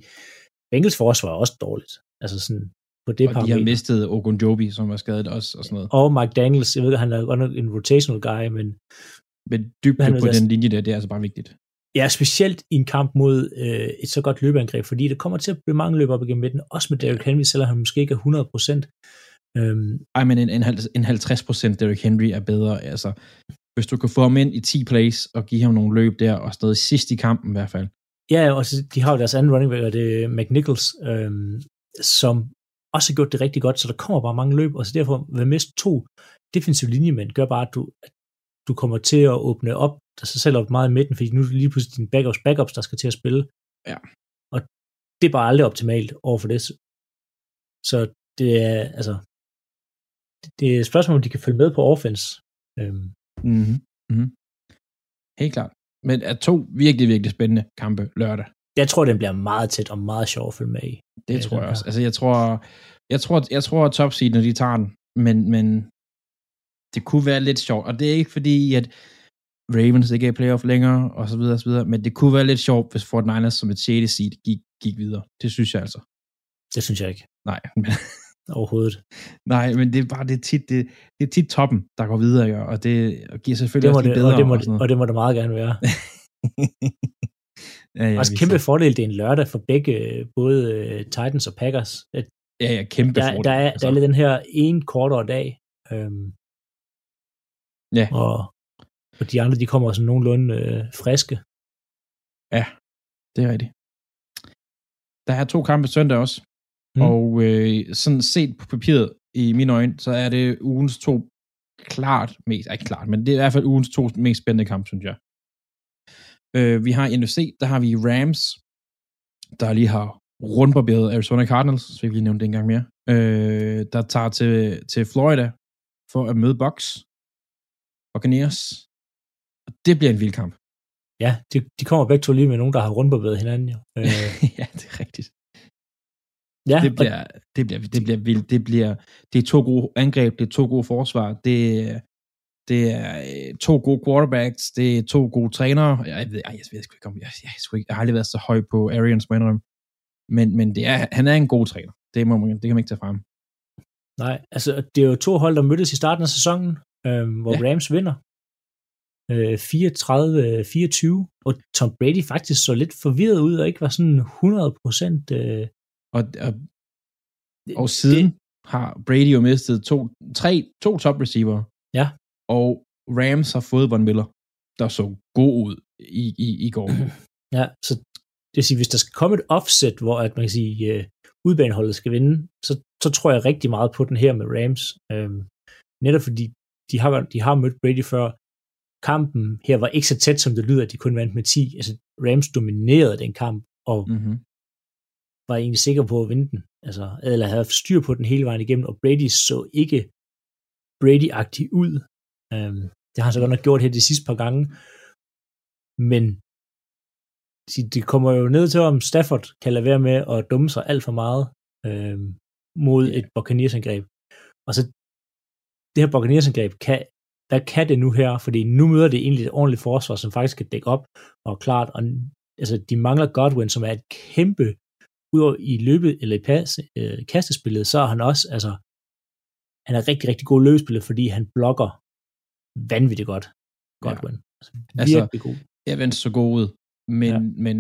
Bengals forsvar er også dårligt. Altså sådan, på det og de har mistet Ogunjobi, som var skadet også, og sådan noget. Og Mike Daniels, jeg ved, han er godt nok en rotational guy, men... Men dybde på den linje der, det er altså bare vigtigt. Ja, specielt i en kamp mod øh, et så godt løbeangreb, fordi det kommer til at blive mange løb op igennem midten, også med Derrick Henry, selvom han måske ikke er 100% Øhm, Ej, men en, en, en 50% Derrick Henry er bedre. Altså, hvis du kan få ham ind i 10 plays og give ham nogle løb der, og stadig sidst i kampen i hvert fald. Ja, og de har jo deres anden running back, og det er McNichols, øhm, som også har gjort det rigtig godt, så der kommer bare mange løb, og så derfor vil miste to defensive linjemænd, gør bare, at du, at du kommer til at åbne op, der sig selv op meget i midten, fordi nu er det lige pludselig dine backups, backups, der skal til at spille. Ja. Og det er bare aldrig optimalt over for det. Så det er, altså, det er et spørgsmål, om de kan følge med på offense. Øhm, Mm-hmm. Mm-hmm. Helt klart. Men er to virkelig, virkelig spændende kampe lørdag. Jeg tror, den bliver meget tæt og meget sjov at følge med i. Det tror jeg også. Altså, jeg tror, jeg tror, jeg tror at top seed, når de tager den, men, men det kunne være lidt sjovt. Og det er ikke fordi, at Ravens ikke er i playoff længere, og så videre, og så videre, men det kunne være lidt sjovt, hvis Fort Niners som et 6. seed gik, gik videre. Det synes jeg altså. Det synes jeg ikke. Nej, (laughs) men, overhovedet. Nej, men det er bare det er tit, det, det er tit toppen, der går videre, ja, og det giver selvfølgelig det også det, bedre. Og det, må, og, og det må det meget gerne være. (laughs) ja, ja, også kæmpe så. fordel, det er en lørdag for begge, både uh, Titans og Packers. At ja, ja, kæmpe der, fordel. Der er, altså. der er lidt den her en kortere dag, øhm, ja. og, og de andre, de kommer sådan nogenlunde øh, friske. Ja, det er rigtigt. Der er to kampe søndag også. Mm. Og øh, sådan set på papiret, i mine øjne, så er det ugens to klart mest, ikke klart, men det er i hvert fald ugens to mest spændende kamp, synes jeg. Øh, vi har i NFC, der har vi Rams, der lige har rundbarberet Arizona Cardinals, så vi lige nævne det en gang mere, øh, der tager til, til Florida for at møde Bucks, Buccaneers. Og det bliver en vild kamp. Ja, de, de kommer begge to lige med nogen, der har rundbarberet hinanden jo. Øh, (laughs) ja, det er rigtigt. Ja, det bliver, og... det bliver, det bliver vildt. Det bliver, det er to gode angreb, det er to gode forsvar, det, det er øh, to gode quarterbacks, det er to gode trænere. Jeg ved, jeg, jeg ved ikke, om jeg, jeg, jeg, jeg har aldrig været så høj på Arians, men, men det er, han er en god træner. Det, må man, det kan man ikke tage frem. Nej, altså det er jo to hold, der mødtes i starten af sæsonen, øh, hvor ja. Rams vinder øh, 34-24, og Tom Brady faktisk så lidt forvirret ud, og ikke var sådan 100 procent... Øh, og, og, og siden det, har Brady jo mistet to, tre, to top receiver. Ja. Og Rams har fået Von Miller, der så god ud i, i, i går. (clears throat) Ja, så det vil sige, hvis der skal komme et offset, hvor at man kan sige, uh, udbaneholdet skal vinde, så, så tror jeg rigtig meget på den her med Rams. Øhm, netop fordi de har, de har mødt Brady før. Kampen her var ikke så tæt, som det lyder, at de kun vandt med 10. Altså, Rams dominerede den kamp, og mm-hmm. Var egentlig sikker på at vinde den. Altså, eller havde styr på den hele vejen igennem, og Brady så ikke Brady-agtig ud. Øhm, det har han så godt nok gjort her de sidste par gange. Men det kommer jo ned til, om Stafford kan lade være med at dumme sig alt for meget øh, mod et Buccaneers-angreb. Og så det her Buccaneers-angreb, kan, hvad kan det nu her? Fordi nu møder det egentlig et ordentligt forsvar, som faktisk kan dække op og klart. Og, altså, de mangler Godwin, som er et kæmpe, udover i løbet eller i pas, øh, kastespillet, så er han også, altså, han er rigtig, rigtig god løbespiller, fordi han blokker vanvittigt godt. Godwin. Ja. Altså, altså, virkelig altså, god. Evans så god ud men, ja. men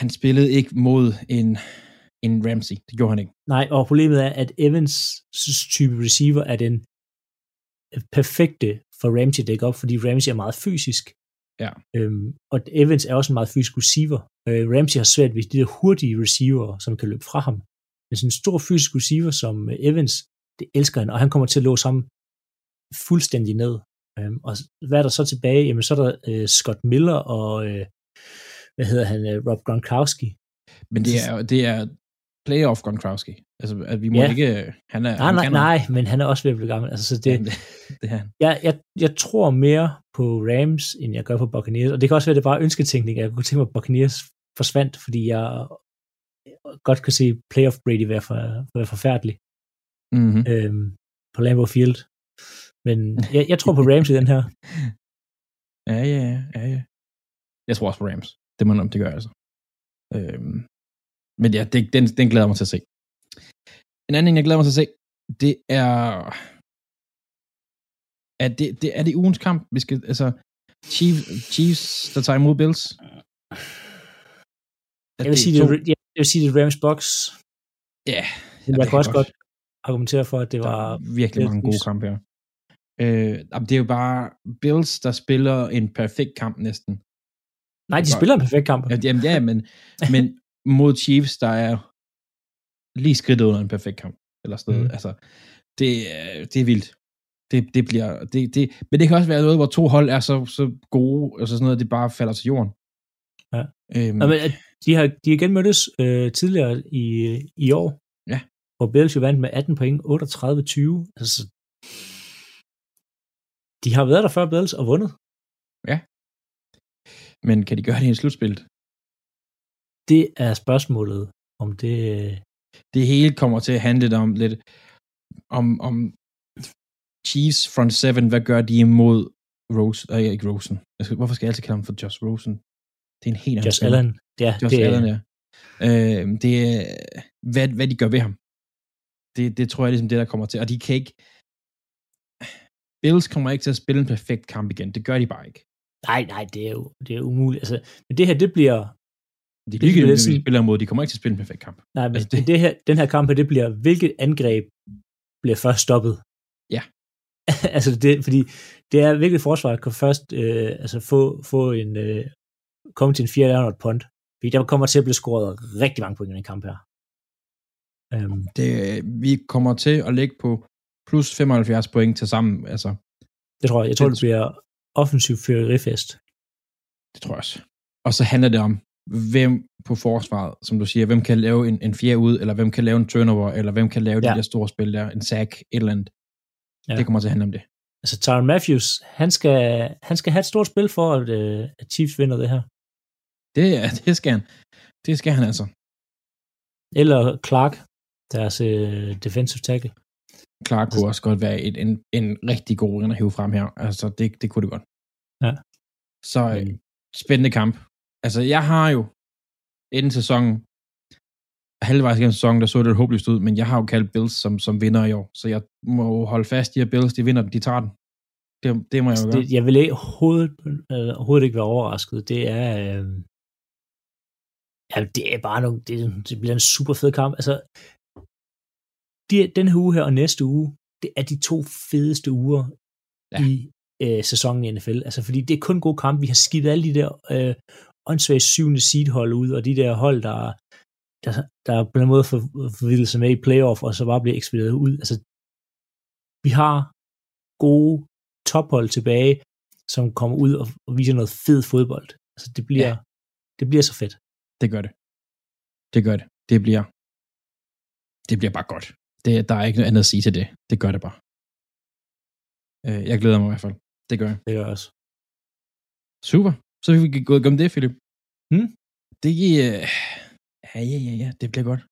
han spillede ikke mod en, en Ramsey. Det gjorde han ikke. Nej, og problemet er, at Evans type receiver er den perfekte for Ramsey dække op, fordi Ramsey er meget fysisk. Ja. Øhm, og Evans er også en meget fysisk receiver. Øh, Ramsey har svært ved de der hurtige receiver, som kan løbe fra ham. Men sådan en stor fysisk receiver som Evans, det elsker han, og han kommer til at låse ham fuldstændig ned. Øhm, og hvad er der så tilbage? Jamen, så er der øh, Scott Miller og, øh, hvad hedder han, øh, Rob Gronkowski. Men det er, det er playoff Gronkowski. Altså, at vi må ja. ikke... Han er, nej, nej, nej, men han er også ved at blive gammel. Altså, så det, ja, det, det er han. Jeg, jeg, jeg tror mere på Rams, end jeg gør på Buccaneers. Og det kan også være, at det er bare ønsketænkning. Jeg kunne tænke mig, at Buccaneers forsvandt, fordi jeg godt kan se playoff Brady være, for, være forfærdelig. Mm-hmm. Øhm, på Lambeau Field. Men jeg, jeg tror på Rams i den her. (laughs) Ja, ja, ja, ja. Jeg tror også på Rams. Det må om det gør altså. Øhm, men ja, det, den, den glæder mig til at se. En anden ting, jeg glæder mig til at se, det er... Er det, det, er det ugens kamp? Vi skal, altså, Chiefs, Chiefs der tager imod Bills? Jeg vil, sige, det, jeg, jeg vil sige, det er Rams box. Ja. Yeah, jeg kan også godt argumentere for, at det var... virkelig mange gode kampe her. Øh, det er jo bare Bills, der spiller en perfekt kamp næsten. Nej, de spiller en perfekt kamp. Ja, jamen, ja men, men mod Chiefs, der er lige skridt under en perfekt kamp. Eller sådan noget. Mm. Altså, det, det er vildt. Det, det bliver, det, det, men det kan også være noget, hvor to hold er så, så gode, og så sådan noget, det bare falder til jorden. Ja. Øhm. Ja, men, de har, de har igen mødtes øh, tidligere i, i år, ja. hvor Bills jo vandt med 18 point, 38-20. Altså, de har været der før Bills og vundet. Ja. Men kan de gøre det i en slutspil? Det er spørgsmålet, om det... Det hele kommer til at handle om lidt om, om Chiefs front seven, hvad gør de imod Rose, øh, ikke Rosen. Hvorfor skal jeg altid kalde ham for Josh Rosen? Det er en helt anden Josh Allen. Ja, Josh det, Allen, ja. Øh, det er, hvad, hvad de gør ved ham. Det, det tror jeg ligesom det, der kommer til. Og de kan ikke, Bills kommer ikke til at spille en perfekt kamp igen. Det gør de bare ikke. Nej, nej, det er jo det er umuligt. Altså, men det her, det bliver... De er vi spiller mod. De kommer ikke til at spille en perfekt kamp. Nej, men altså, det... det her, den her kamp her, det bliver, hvilket angreb bliver først stoppet? Ja. (laughs) altså, det, fordi det er virkelig forsvaret kan først øh, altså få, få en, øh, komme til en fjerde og et punt. Fordi der kommer til at blive scoret rigtig mange point i den kamp her. Um, det, vi kommer til at ligge på plus 75 point til sammen. Altså, det tror jeg. Jeg tror, det, det bliver offensiv fyrerifest. Det tror jeg også. Og så handler det om, hvem på forsvaret, som du siger, hvem kan lave en, en fjerde ud, eller hvem kan lave en turnover, eller hvem kan lave ja. de der store spil der, en sack, et eller andet. Ja. Det kommer til at handle om det. Altså, Tyron Matthews, han skal, han skal have et stort spil for, at, uh, at Chiefs vinder det her. Det, (laughs) det skal han. Det skal han altså. Eller Clark, deres uh, defensive tackle. Clark kunne også godt være et, en, en rigtig god at hive frem her. Altså, det, det kunne det godt. Ja. Så mm. spændende kamp. Altså, jeg har jo inden sæsonen, halvvejs igennem sæsonen, der så det håbløst ud, men jeg har jo kaldt Bills som, som vinder i år, så jeg må holde fast i, at Bills, de vinder de tager den. Det, det må jeg jo altså, gøre. Det, jeg vil ikke, overhovedet, øh, overhovedet ikke være overrasket. Det er, øh, ja, det er bare nogle, det, det bliver en super fed kamp. Altså, de, den her uge her og næste uge, det er de to fedeste uger ja. i øh, sæsonen i NFL. Altså, fordi det er kun god kamp. Vi har skidtet alle de der øh, åndssvage syvende seed hold ud, og de der hold, der, der, der på en måde forvildet sig med i playoff, og så bare bliver ekspederet ud. Altså, vi har gode tophold tilbage, som kommer ud og, og viser noget fed fodbold. Altså, det bliver, ja. det bliver så fedt. Det gør det. Det gør det. Det bliver, det bliver bare godt. Det, der er ikke noget andet at sige til det. Det gør det bare. Øh, jeg glæder mig i hvert fald. Det gør jeg. Det gør jeg også. Super. Så vi kan gå om det, Philip. Hmm? Det, øh, ja, ja, ja, ja, det bliver godt.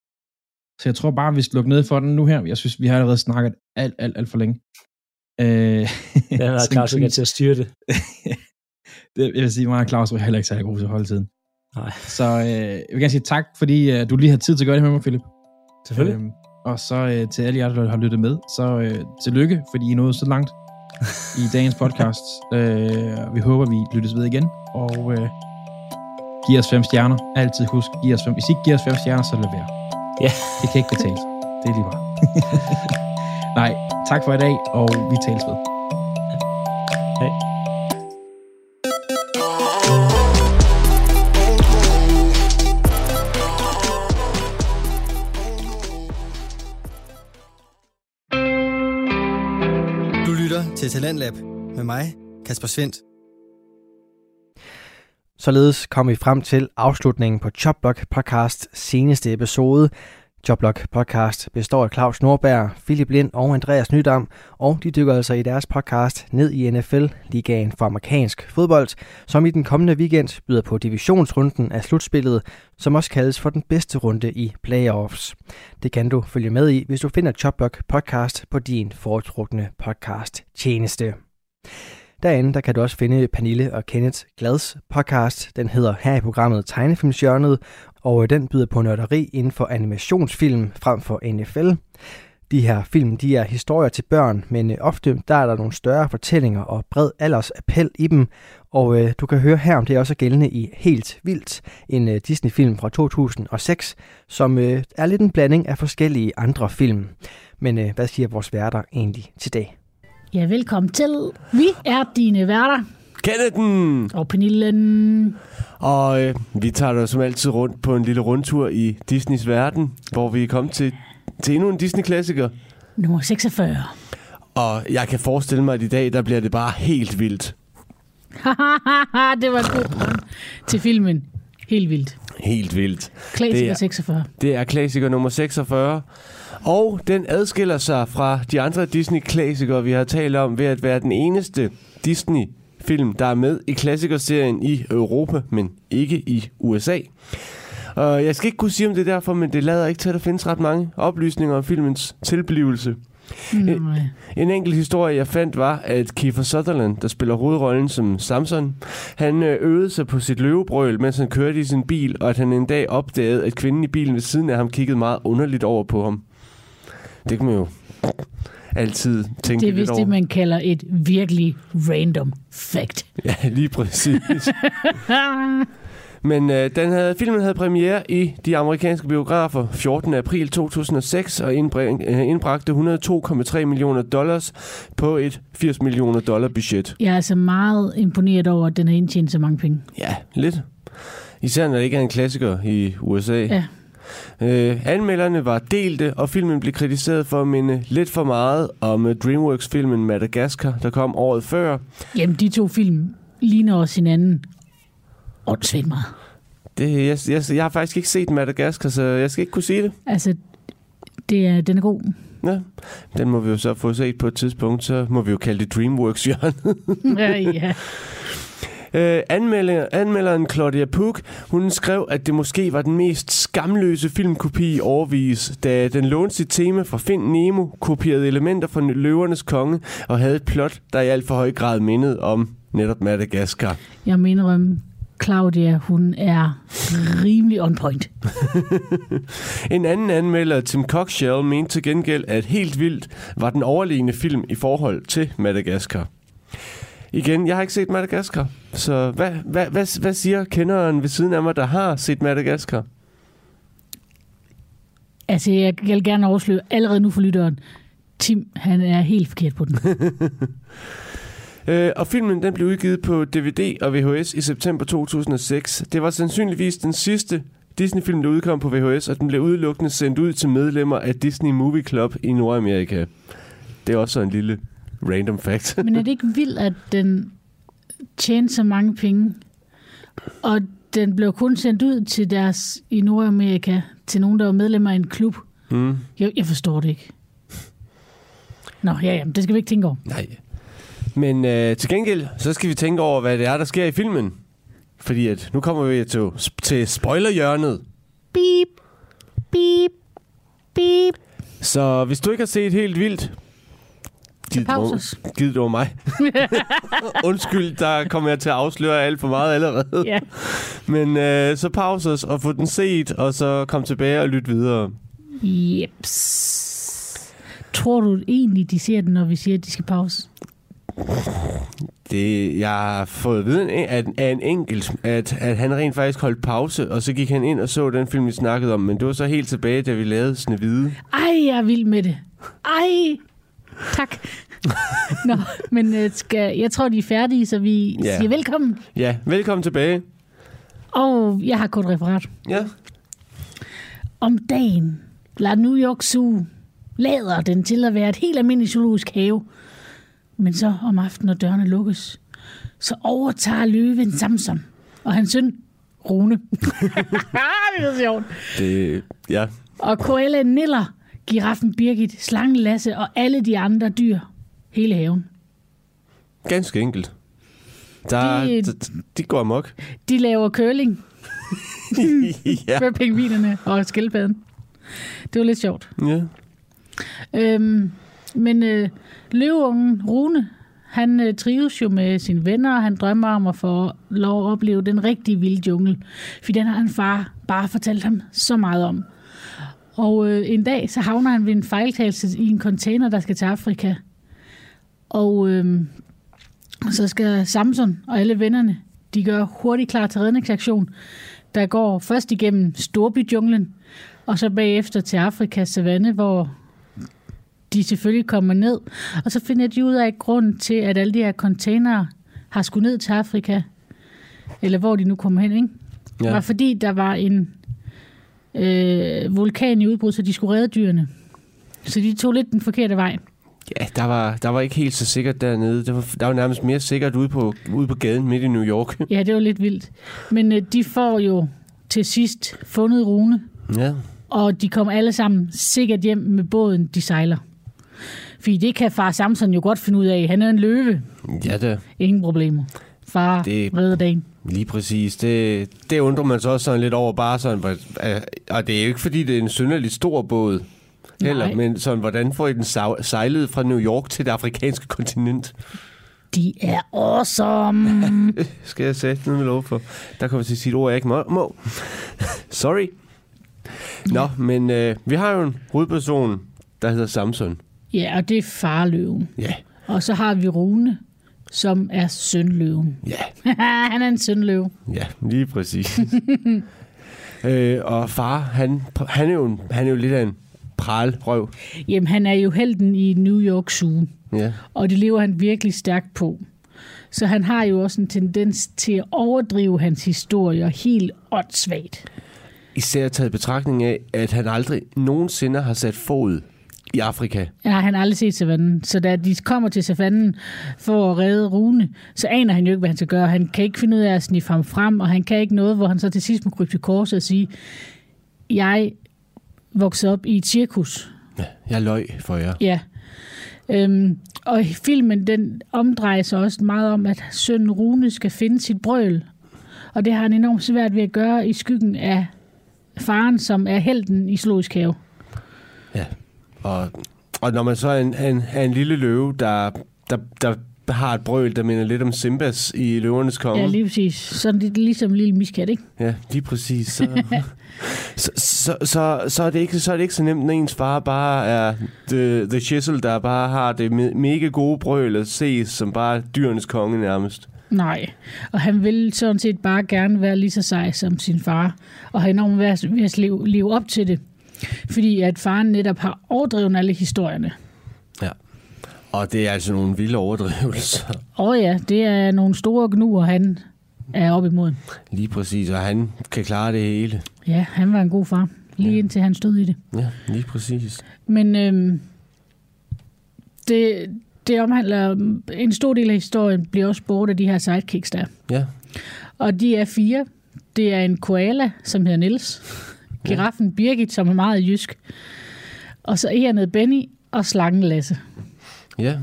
Så jeg tror bare, vi skal lukke ned for den nu her. Jeg synes, vi har allerede snakket alt, alt, alt for længe. Øh, (laughs) den (laughs) er Claus ikke til at styre det. (laughs) det. Jeg vil sige, mig og Claus var heller ikke særlig god til at holde tiden. Nej. Så øh, jeg vil gerne sige tak, fordi øh, du lige har tid til at gøre det med mig, Philip. Selvfølgelig. Øh, og så øh, til alle jer, der har lyttet med, så øh, tillykke, fordi I nåede så langt i dagens podcast. øh, vi håber, vi lyttes ved igen, og øh, giv os fem stjerner. Altid husk, giv os fem. Hvis I ikke giver os fem stjerner, så lad være. Ja. Det kan ikke betale Det er lige bare. (laughs) Nej, tak for i dag, og vi tales ved. Hej. Til Talentlab med mig, Kasper Svendt. Således kom vi frem til afslutningen på Chopblock podcast seneste episode. Chopblock podcast består af Claus Norberg, Philip Lind og Andreas Nydam, og de dykker altså i deres podcast ned i NFL, ligaen for amerikansk fodbold, som i den kommende weekend byder på divisionsrunden af slutspillet, som også kaldes for den bedste runde i playoffs. Det kan du følge med i, hvis du finder Chopblock podcast på din foretrukne podcast tjeneste. Derinde der kan du også finde Pernille og Kenneth Glads podcast. Den hedder her i programmet Tegnefilmsjørnet, og øh, den byder på nørderi inden for animationsfilm frem for NFL. De her film de er historier til børn, men øh, ofte der er der nogle større fortællinger og bred alders appel i dem. Og øh, du kan høre her, om det er også gældende i Helt Vildt, en øh, Disney-film fra 2006, som øh, er lidt en blanding af forskellige andre film. Men øh, hvad siger vores værter egentlig til det? Ja, velkommen til. Vi er dine værter. Kennethen! Og Pernillen. Og øh, vi tager dig som altid rundt på en lille rundtur i Disneys verden, hvor vi er kommet til, til endnu en Disney-klassiker. Nummer 46. Og jeg kan forestille mig, at i dag, der bliver det bare helt vildt. (laughs) det var godt til filmen. Helt vildt. Helt vildt. Klassiker 46. Det er klassiker nummer 46. Og den adskiller sig fra de andre Disney-klassikere, vi har talt om, ved at være den eneste Disney-film, der er med i klassikerserien i Europa, men ikke i USA. Og jeg skal ikke kunne sige, om det er derfor, men det lader ikke til, at der findes ret mange oplysninger om filmens tilblivelse. En, en enkelt historie, jeg fandt, var, at Kiefer Sutherland, der spiller hovedrollen som Samson, han øh, øvede sig på sit løvebrøl, mens han kørte i sin bil, og at han en dag opdagede, at kvinden i bilen ved siden af ham kiggede meget underligt over på ham. Det kan man jo altid tænke Det er vist det, man kalder et virkelig random fact. (laughs) Ja, lige præcis. Men øh, den havde, filmen havde premiere i de amerikanske biografer 14. april 2006 og øh, indbragte 102,3 millioner dollars på et 80 millioner dollar budget. Jeg er altså meget imponeret over, at den har indtjent så mange penge. Ja, lidt. Især når det ikke er en klassiker i USA. Ja. Øh, anmelderne var delte, og filmen blev kritiseret for at minde lidt for meget om øh, DreamWorks-filmen Madagascar, der kom året før. Jamen, de to film ligner også hinanden åndssvagt meget. Det, jeg, jeg, jeg har faktisk ikke set Madagascar, så jeg skal ikke kunne sige det. Altså, Det er, den er god. Ja, den må vi jo så få set på et tidspunkt, så må vi jo kalde det Dreamworks hjørnet. (laughs) ja, ja. Øh, anmelder, anmelderen Claudia Puk, hun skrev, at det måske var den mest skamløse filmkopi i overvis, da den lånte sit tema fra Find Nemo, kopierede elementer fra Løvernes Konge og havde et plot, der i alt for høj grad mindede om netop Madagaskar. Jeg mener om Claudia, hun er rimelig on point. (laughs) en anden anmelder, Tim Cockshell, mente til gengæld, at helt vildt var den overliggende film i forhold til Madagaskar. Igen, jeg har ikke set Madagaskar, så hvad, hvad, hvad, hvad siger kenderen ved siden af mig, der har set Madagaskar? Altså, jeg vil gerne afsløre allerede nu for lytteren. Tim, han er helt forkert på den. (laughs) Øh, og filmen den blev udgivet på DVD og VHS i september 2006. Det var sandsynligvis den sidste Disney-film, der udkom på VHS, og den blev udelukkende sendt ud til medlemmer af Disney Movie Club i Nordamerika. Det er også en lille random fact. Men er det ikke vildt, at den tjente så mange penge, og den blev kun sendt ud til deres i Nordamerika, til nogen, der var medlemmer af en klub? Mm. Jeg, jeg forstår det ikke. Nå, ja, ja, det skal vi ikke tænke over. Nej. Men øh, til gengæld, så skal vi tænke over, hvad det er, der sker i filmen. Fordi at nu kommer vi til, til spoilerhjørnet. Beep, beep, beep. Så hvis du ikke har set helt vildt, Pauses. Gid det var mig. (laughs) Undskyld, der kommer jeg til at afsløre alt for meget allerede. Ja. Men øh, så pauses og få den set, og så kom tilbage og lyt videre. Jeps. Tror du egentlig, de ser den, når vi siger, at de skal pause? Det, jeg har fået at vide at, af en enkelt, at, at han rent faktisk holdt pause, og så gik han ind og så den film, vi snakkede om. Men det var så helt tilbage, da vi lavede Snevide. Ej, jeg er vild med det. Ej, tak. Nå, men øh, skal, jeg tror, de er færdige, så vi Ja. siger velkommen. Ja, velkommen tilbage. Og jeg har kun referat. Ja. Om dagen lader New York Zoo lader den til at være et helt almindeligt zoologisk have. Men så om aftenen, når dørene lukkes, så overtager løven Samson og hans søn Rune. (laughs) det er så sjovt. Det, ja. Og koalaen Niller, giraffen Birgit, slangen Lasse og alle de andre dyr. Hele haven. Ganske enkelt. Der, Det- de, de går amok. De laver curling (laughs) ja. med pingvinerne og skildpadden. Det var lidt sjovt. ja. Øhm, men øh, løveungen Rune, han øh, trives jo med sine venner, og han drømmer om at få lov at opleve den rigtige vilde jungle. For den har en far bare fortalt ham så meget om. Og øh, en dag, så havner han ved en fejltagelse i en container, der skal til Afrika. Og øh, så skal Samson og alle vennerne, de gør hurtigt klar til redningsaktion, der går først igennem Storbyjunglen, og så bagefter til Afrikas savanne, hvor de selvfølgelig kommer ned. Og så finder de ud af grund til, at alle de her containere har skulle ned til Afrika, eller hvor de nu kommer hen, ikke? Ja. var fordi, der var en øh, vulkan i udbrud, så de skulle redde dyrene. Så de tog lidt den forkerte vej. Ja, der var, der var ikke helt så sikkert dernede. Der var, der var nærmest mere sikkert ude på, ude på gaden midt i New York. (laughs) Ja, det var lidt vildt. Men øh, de får jo til sidst fundet Rune, ja. og de kommer alle sammen sikkert hjem med båden, de sejler. Fordi det kan far Samson jo godt finde ud af. Han er en løve. Ja, da. Ingen problemer. Far Det- redder dagen. Lige præcis. Det, det undrer man så også sådan lidt over bare sådan, og det er jo ikke fordi, det er en synderligt stor båd. Heller, Nej. men sådan, hvordan får I den sej- sejlet fra New York til det afrikanske (laughs) kontinent? De er awesome. (laughs) Skal jeg sætte noget med lov for? Der kommer til at sige et ord, jeg ikke må. må. (laughs) Sorry. Nå, men øh, vi har jo en hovedperson, der hedder Samson. ja, og det er farløven. Ja, Og så har vi Rune, som er sønløven. ja, (laughs) Han er en sønløve. ja, lige præcis. (laughs) øh, og far, han, han, er jo en, han er jo lidt af en pralrøv. Jamen, han er jo helten i New York Zoo, Ja. og det lever han virkelig stærkt på. Så han har jo også en tendens til at overdrive hans historier helt åndssvagt. Især taget betragtning af, at han aldrig nogensinde har sat fod i Afrika. Ja, han har aldrig set savannen. Så da de kommer til savannen for at redde Rune, så aner han jo ikke, hvad han skal gøre. Han kan ikke finde ud af at sniffe ham frem, og han kan ikke noget, hvor han så til sidst må krybe til korset og sige, jeg voksede op i et cirkus, Jeg løg for jer. Ja. Øhm, og filmen, den omdrejer sig også meget om, at sønnen Rune skal finde sit brøl. Og det har han enormt svært ved at gøre i skyggen af faren, som er helten i Zoologisk Have. Ja. Og, og når man så er en, en, er en lille løve, der, der, der har et brøl, der minder lidt om Simbas i Løvernes Konge. Ja, lige præcis. Sådan lidt ligesom en lille miskat, ikke? Ja, lige præcis. Så, (laughs) så, så, så, så, er det ikke, så er det ikke så nemt, når ens far bare er the, the chisel, der bare har det me- mega gode brøl at se som bare dyrenes konge nærmest. Nej, og han vil sådan set bare gerne være lige så sej som sin far, og har enormt ved at leve, leve op til det, fordi at faren netop har overdrevet alle historierne. Ja. Og det er altså nogle vilde overdrivelser. Og ja, det er nogle store gnuer, han er op imod. Lige præcis, og han kan klare det hele. Ja, han var en god far, lige Ja. indtil han stod i det. Ja, lige præcis. Men øhm, det, det omhandler, en stor del af historien bliver også bort af de her sidekicks der. Ja, Og de er fire. Det er en koala, som hedder Nils. Giraffen Birgit, som er meget jysk. Og så Egernet Benny og slangen Lasse. ja.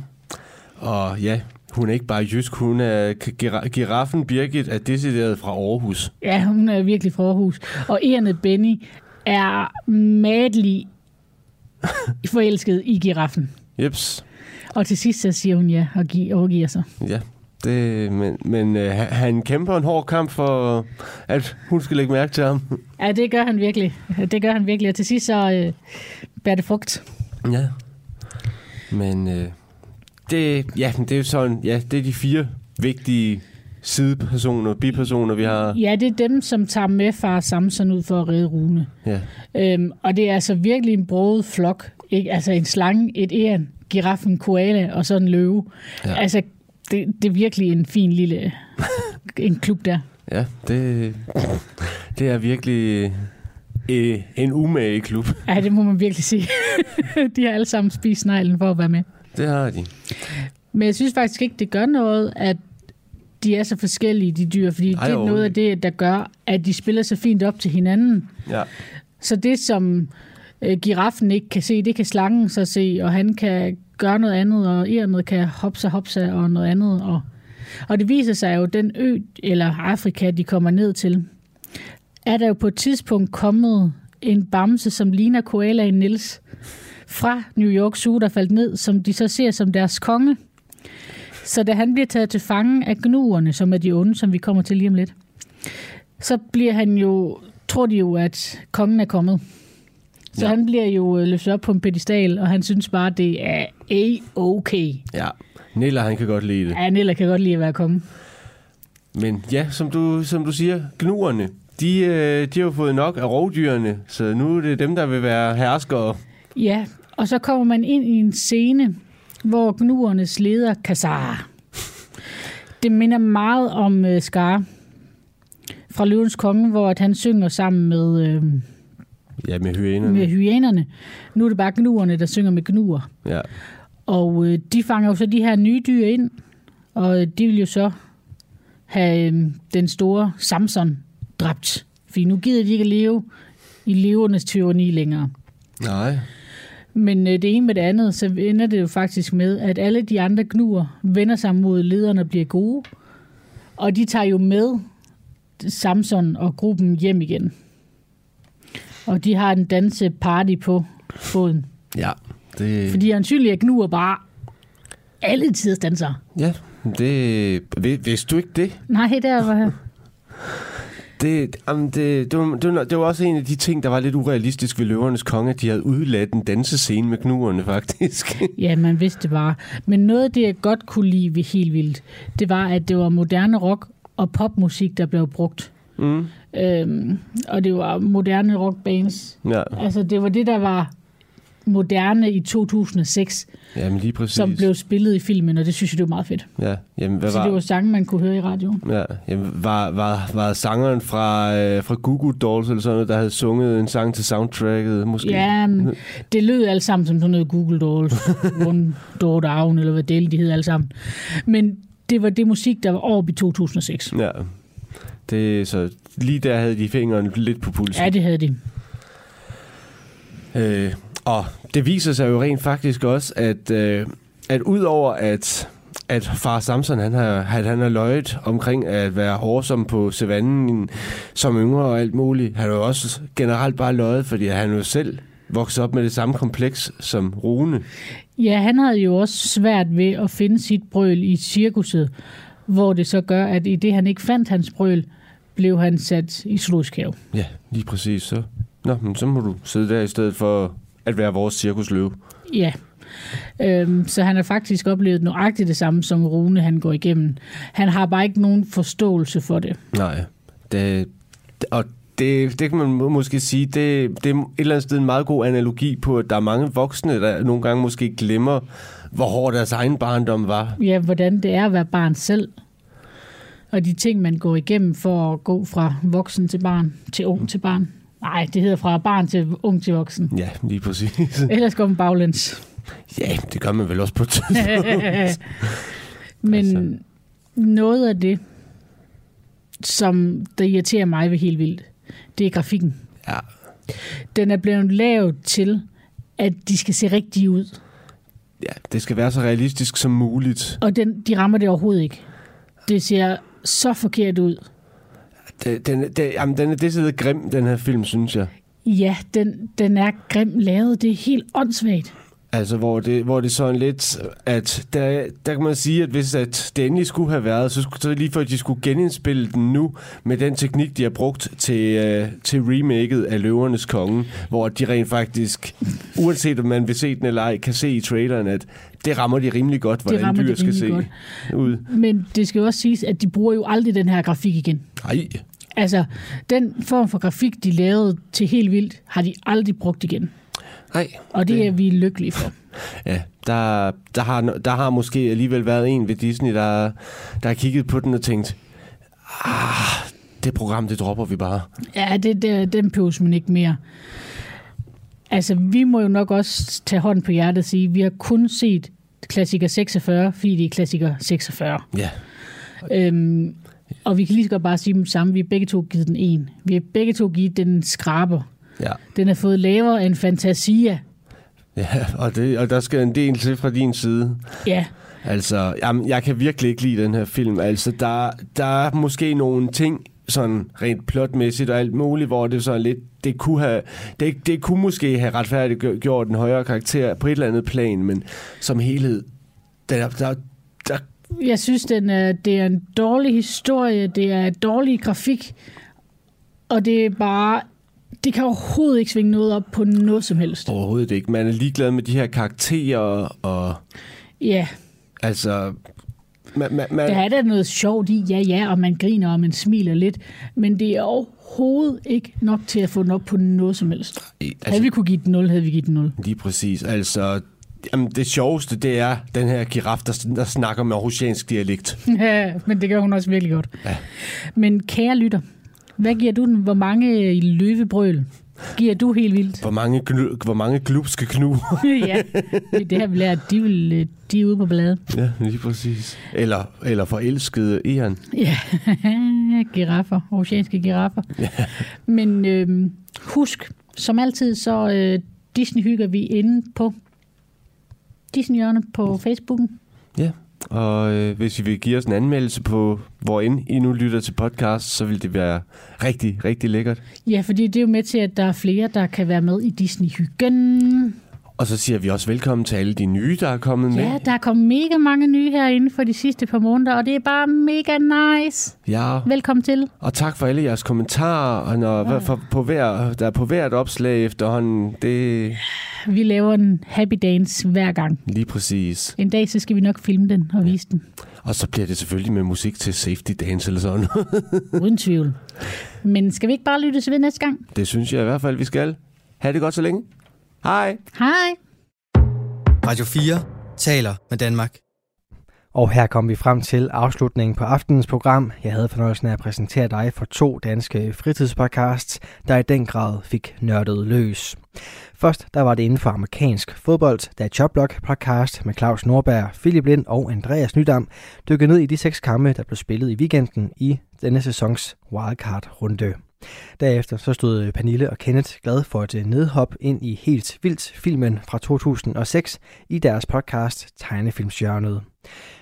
Og ja, hun er ikke bare jysk, hun er gira- giraffen Birgit er decideret fra Aarhus. Ja, hun er virkelig fra Aarhus. Og Egernet Benny er madlig (laughs) forelsket i giraffen. Jeps. Og til sidst så siger hun ja og gi- overgiver sig. Ja, det, men, men øh, han- kæmper en hård kamp for, at hun skal lægge mærke til ham. Ja, det gør han virkelig. Det gør han virkelig. Og til sidst så øh, bærer det frugt. Ja. Men øh, det, ja, det er sådan, ja, det er de fire vigtige sidepersoner, bipersoner, vi har. Ja, det er dem, som tager med far Samson ud for at redde Rune. Ja, Øhm, og det er altså virkelig en broget flok. Ikke? Altså en slange, et æren, giraffen, en koala og så en løve. Ja. Altså, det, det er virkelig en fin lille en klub der. ja det, det er virkelig øh, en umage klub. Ja, det må man virkelig sige. (laughs) de har alle sammen spist sneglen for at være med. Det har de. Men jeg synes faktisk ikke, det gør noget, at de er så forskellige, de dyr, fordi Ej, det er noget af det, der gør, at de spiller så fint op til hinanden. Ja, Så det, som øh, giraffen ikke kan se, det kan slangen så se, og han kan gøre noget andet, og Ernet kan hopse hopse og noget andet. Og, og det viser sig jo, den ø, eller Afrika, de kommer ned til, er der jo på et tidspunkt kommet en bamse, som ligner koalaen Nils fra New York Zoo, der faldt ned, som de så ser som deres konge. Så da han bliver taget til fange af gnuerne, som er de onde, som vi kommer til lige om lidt, så bliver han jo, tror de jo, at kongen er kommet. Så Ja. han bliver jo øh, løftet op på en pedestal, og han synes bare, det er a-okay. ja. Nilla, han kan godt lide det. Ja, Nella kan godt lide at være konge. Men ja, som du, som du siger, gnuerne, de, øh, de har jo fået nok af rovdyrene, så nu er det dem, der vil være herskere. Ja, og så kommer man ind i en scene, hvor gnuernes leder, Kassar, det minder meget om uh, Scar fra Løvens Konge, hvor at han synger sammen med, øh, Ja, med hyænerne. med hyænerne. Nu er det bare gnuerne, der synger med gnuer. Ja. Og øh, de fanger jo så de her nye dyr ind, og øh, de vil jo så have øh, den store Samson dræbt. Fordi nu gider de ikke at leve i levernes tyranni længere. Nej. Men øh, det ene med det andet, så ender det jo faktisk med, at alle de andre gnuer vender sig mod lederne og bliver gode. Og de tager jo med Samson og gruppen hjem igen. Og de har en danseparty på båden. Ja. Det, Fordi ansynligt er gnuer bare alle tiders dansere. Ja, det... vid- Vidste du ikke det? Nej, der var (laughs) Det, jamen, det, det, var, det, var, det var også en af de ting, der var lidt urealistisk ved Løvernes Konge, at de havde udladt en dansescene med knuerne, (laughs) faktisk. Ja, man vidste det bare. Men noget af det, jeg godt kunne lide ved helt vildt, det var, at det var moderne rock og popmusik, der blev brugt. mm. Øhm, og det var moderne rockbands. Ja, Altså, det var det, der var moderne i 2006, jamen lige præcis. som blev spillet i filmen, og det synes jeg, det var meget fedt. Ja, jamen, hvad Så det var var... sange, man kunne høre i radioen. Ja, jamen, var, var, var sangeren fra, øh, fra Goo Goo Dolls eller sådan noget, der havde sunget en sang til soundtracket, måske? Ja, men det lød alt sammen som sådan noget Google Dolls, (laughs) One Door Down, eller hvad del de hed alle sammen. Men det var det musik, der var oppe i 2006. Ja. Det, så lige der havde de fingeren lidt på pulsen. Ja, det havde de. Øh, Og det viser sig jo rent faktisk også, at, øh, at udover at at far Samson han har, at han har løjet omkring at være hårdsom på savannen som yngre og alt muligt. Han har jo også generelt bare løjet, fordi han jo selv vokset op med det samme kompleks som Rune. Ja, han havde jo også svært ved at finde sit brøl i cirkuset, hvor det så gør, at i det han ikke fandt hans brøl, blev han sat i have. Ja, lige præcis. Så, Nå, men så må du sidde der i stedet for at være vores cirkusløve. Ja, Øhm, så han har faktisk oplevet nøjagtigt det samme, som Rune han går igennem. Han har bare ikke nogen forståelse for det. Nej, det, og det, det kan man måske sige, det, det er et eller andet sted en meget god analogi på, at der er mange voksne, der nogle gange måske glemmer, hvor hård deres egen barndom var. Ja, hvordan det er at være barn selv. Og de ting, man går igennem for at gå fra voksen til barn, til ung til barn. Nej, det hedder fra barn til ung til voksen. Ja, lige præcis. (laughs) Ellers går man baglæns. Ja, det gør man vel også på et. (laughs) Men altså. noget af det, som der irriterer mig ved helt vildt, det er grafikken. Ja. Den er blevet lavet til, at de skal se rigtige ud. Ja, det skal være så realistisk som muligt. Og den, de rammer det overhovedet ikke. Det ser så forkert ud. Den, den, den, jamen, den er decideret grim, den her film, synes jeg. Ja, den, den er grim lavet. Det er helt åndssvagt. Altså, hvor det, hvor det sådan lidt, at der, der kan man sige, at hvis at det endelig skulle have været, så, skulle, så lige for, at de skulle genindspille den nu, med den teknik, de har brugt til, uh, til remaket af Løvernes Konge, hvor de rent faktisk, uanset om man vil se den eller ej, kan se i traileren, at det rammer de rimelig godt, hvordan dyr skal se godt. ud. Men det skal jo også siges, at de bruger jo aldrig den her grafik igen. Nej. Altså, den form for grafik, de lavede til helt vildt, har de aldrig brugt igen. Nej. Og det, det er vi lykkelige for. (laughs) Ja, der, der, har, der har måske alligevel været en ved Disney, der, der har kigget på den og tænkt, ah, det program, det dropper vi bare. Ja, det, det, den pøves man ikke mere. Altså, vi må jo nok også tage hånden på hjertet og sige, at vi har kun set klassiker 46, fordi det er klassiker 46. Ja. Øhm, og vi kan lige så godt bare sige dem samme. Vi har begge to givet den en. Vi har begge to givet den skraber. Ja. Den har fået lavere end Fantasia. (laughs) Ja, og, det, og der skal en del til fra din side. Ja. Altså, jamen, jeg kan virkelig ikke lide den her film. Altså, der, der er måske nogle ting, sådan rent plotmæssigt og alt muligt, hvor det så lidt, det kunne have, det, det kunne måske have retfærdigt gjort en højere karakter på et eller andet plan, men som helhed, der, der, der jeg synes, den er, det er en dårlig historie, det er dårlig grafik, og det er bare det kan overhovedet ikke svinge noget op på noget som helst. Overhovedet ikke. Man er ligeglad med de her karakterer og... Ja. Altså... Man, man, man... Der er der noget sjovt i, ja ja, og man griner og man smiler lidt, men det er overhovedet ikke nok til at få den op på noget som helst. Altså, havde vi kunne give den 0, havde vi givet den 0. Lige præcis. Altså, Jamen, det sjoveste, det er den her giraf, der, der snakker med aarhusiansk dialekt. (laughs) Ja, men det gør hun også virkelig godt. Ja. Men kære lytter, hvad giver du den? Hvor mange løvebrøl giver du helt vildt? Hvor mange, gnu, hvor mange glupske knu? (laughs) ja, det har vi lært. De, vil, de er ude på bladet. Ja, lige præcis. Eller, eller forelskede Ehan. Ja, (laughs) giraffer. Oceanske giraffer. (laughs) Ja. Men øh, husk, som altid, så øh, Disney hygger vi inde på Disney på Facebooken. Ja, og øh, hvis I vil give os en anmeldelse på, hvor end I nu lytter til podcast, så vil det være rigtig, rigtig lækkert. Ja, fordi det er jo med til, at der er flere, der kan være med i Disney-hyggen. Og så siger vi også velkommen til alle de nye, der er kommet med. Ja, der er kommet mega mange nye herinde for de sidste par måneder, og det er bare mega nice. Ja. Velkommen til. Og tak for alle jeres kommentarer, og når, ja. for, på hver, der er på hvert opslag efterhånden. Det... Vi laver en happy dance hver gang. Lige præcis. En dag, så skal vi nok filme den og vise den. Og så bliver det selvfølgelig med musik til safety dance eller sådan (laughs) Uden tvivl. Men skal vi ikke bare lytte til ved næste gang? Det synes jeg i hvert fald, vi skal. Ha' det godt så længe. Hej. Hej. Radio 4 taler med Danmark. Og her kom vi frem til afslutningen på aftenens program. Jeg havde fornøjelsen af at præsentere dig for to danske fritidspodcasts, der i den grad fik nørdet løs. Først der var det inden for amerikansk fodbold, da Choplock podcast med Claus Norberg, Philip Lind og Andreas Nydam dykkede ned i de seks kampe, der blev spillet i weekenden i denne sæsons wildcard-runde. Derefter så stod øh, Pernille og Kenneth glad for et øh, nedhop ind i Helt Vildt filmen fra 2006 i deres podcast Tegnefilmsjørnet.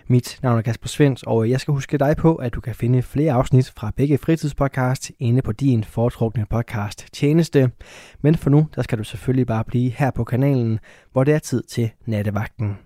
Mit navn er Kasper Svens, og øh, jeg skal huske dig på, at du kan finde flere afsnit fra begge fritidspodcast inde på din foretrukne podcast tjeneste. Men for nu, der skal du selvfølgelig bare blive her på kanalen, hvor det er tid til nattevagten.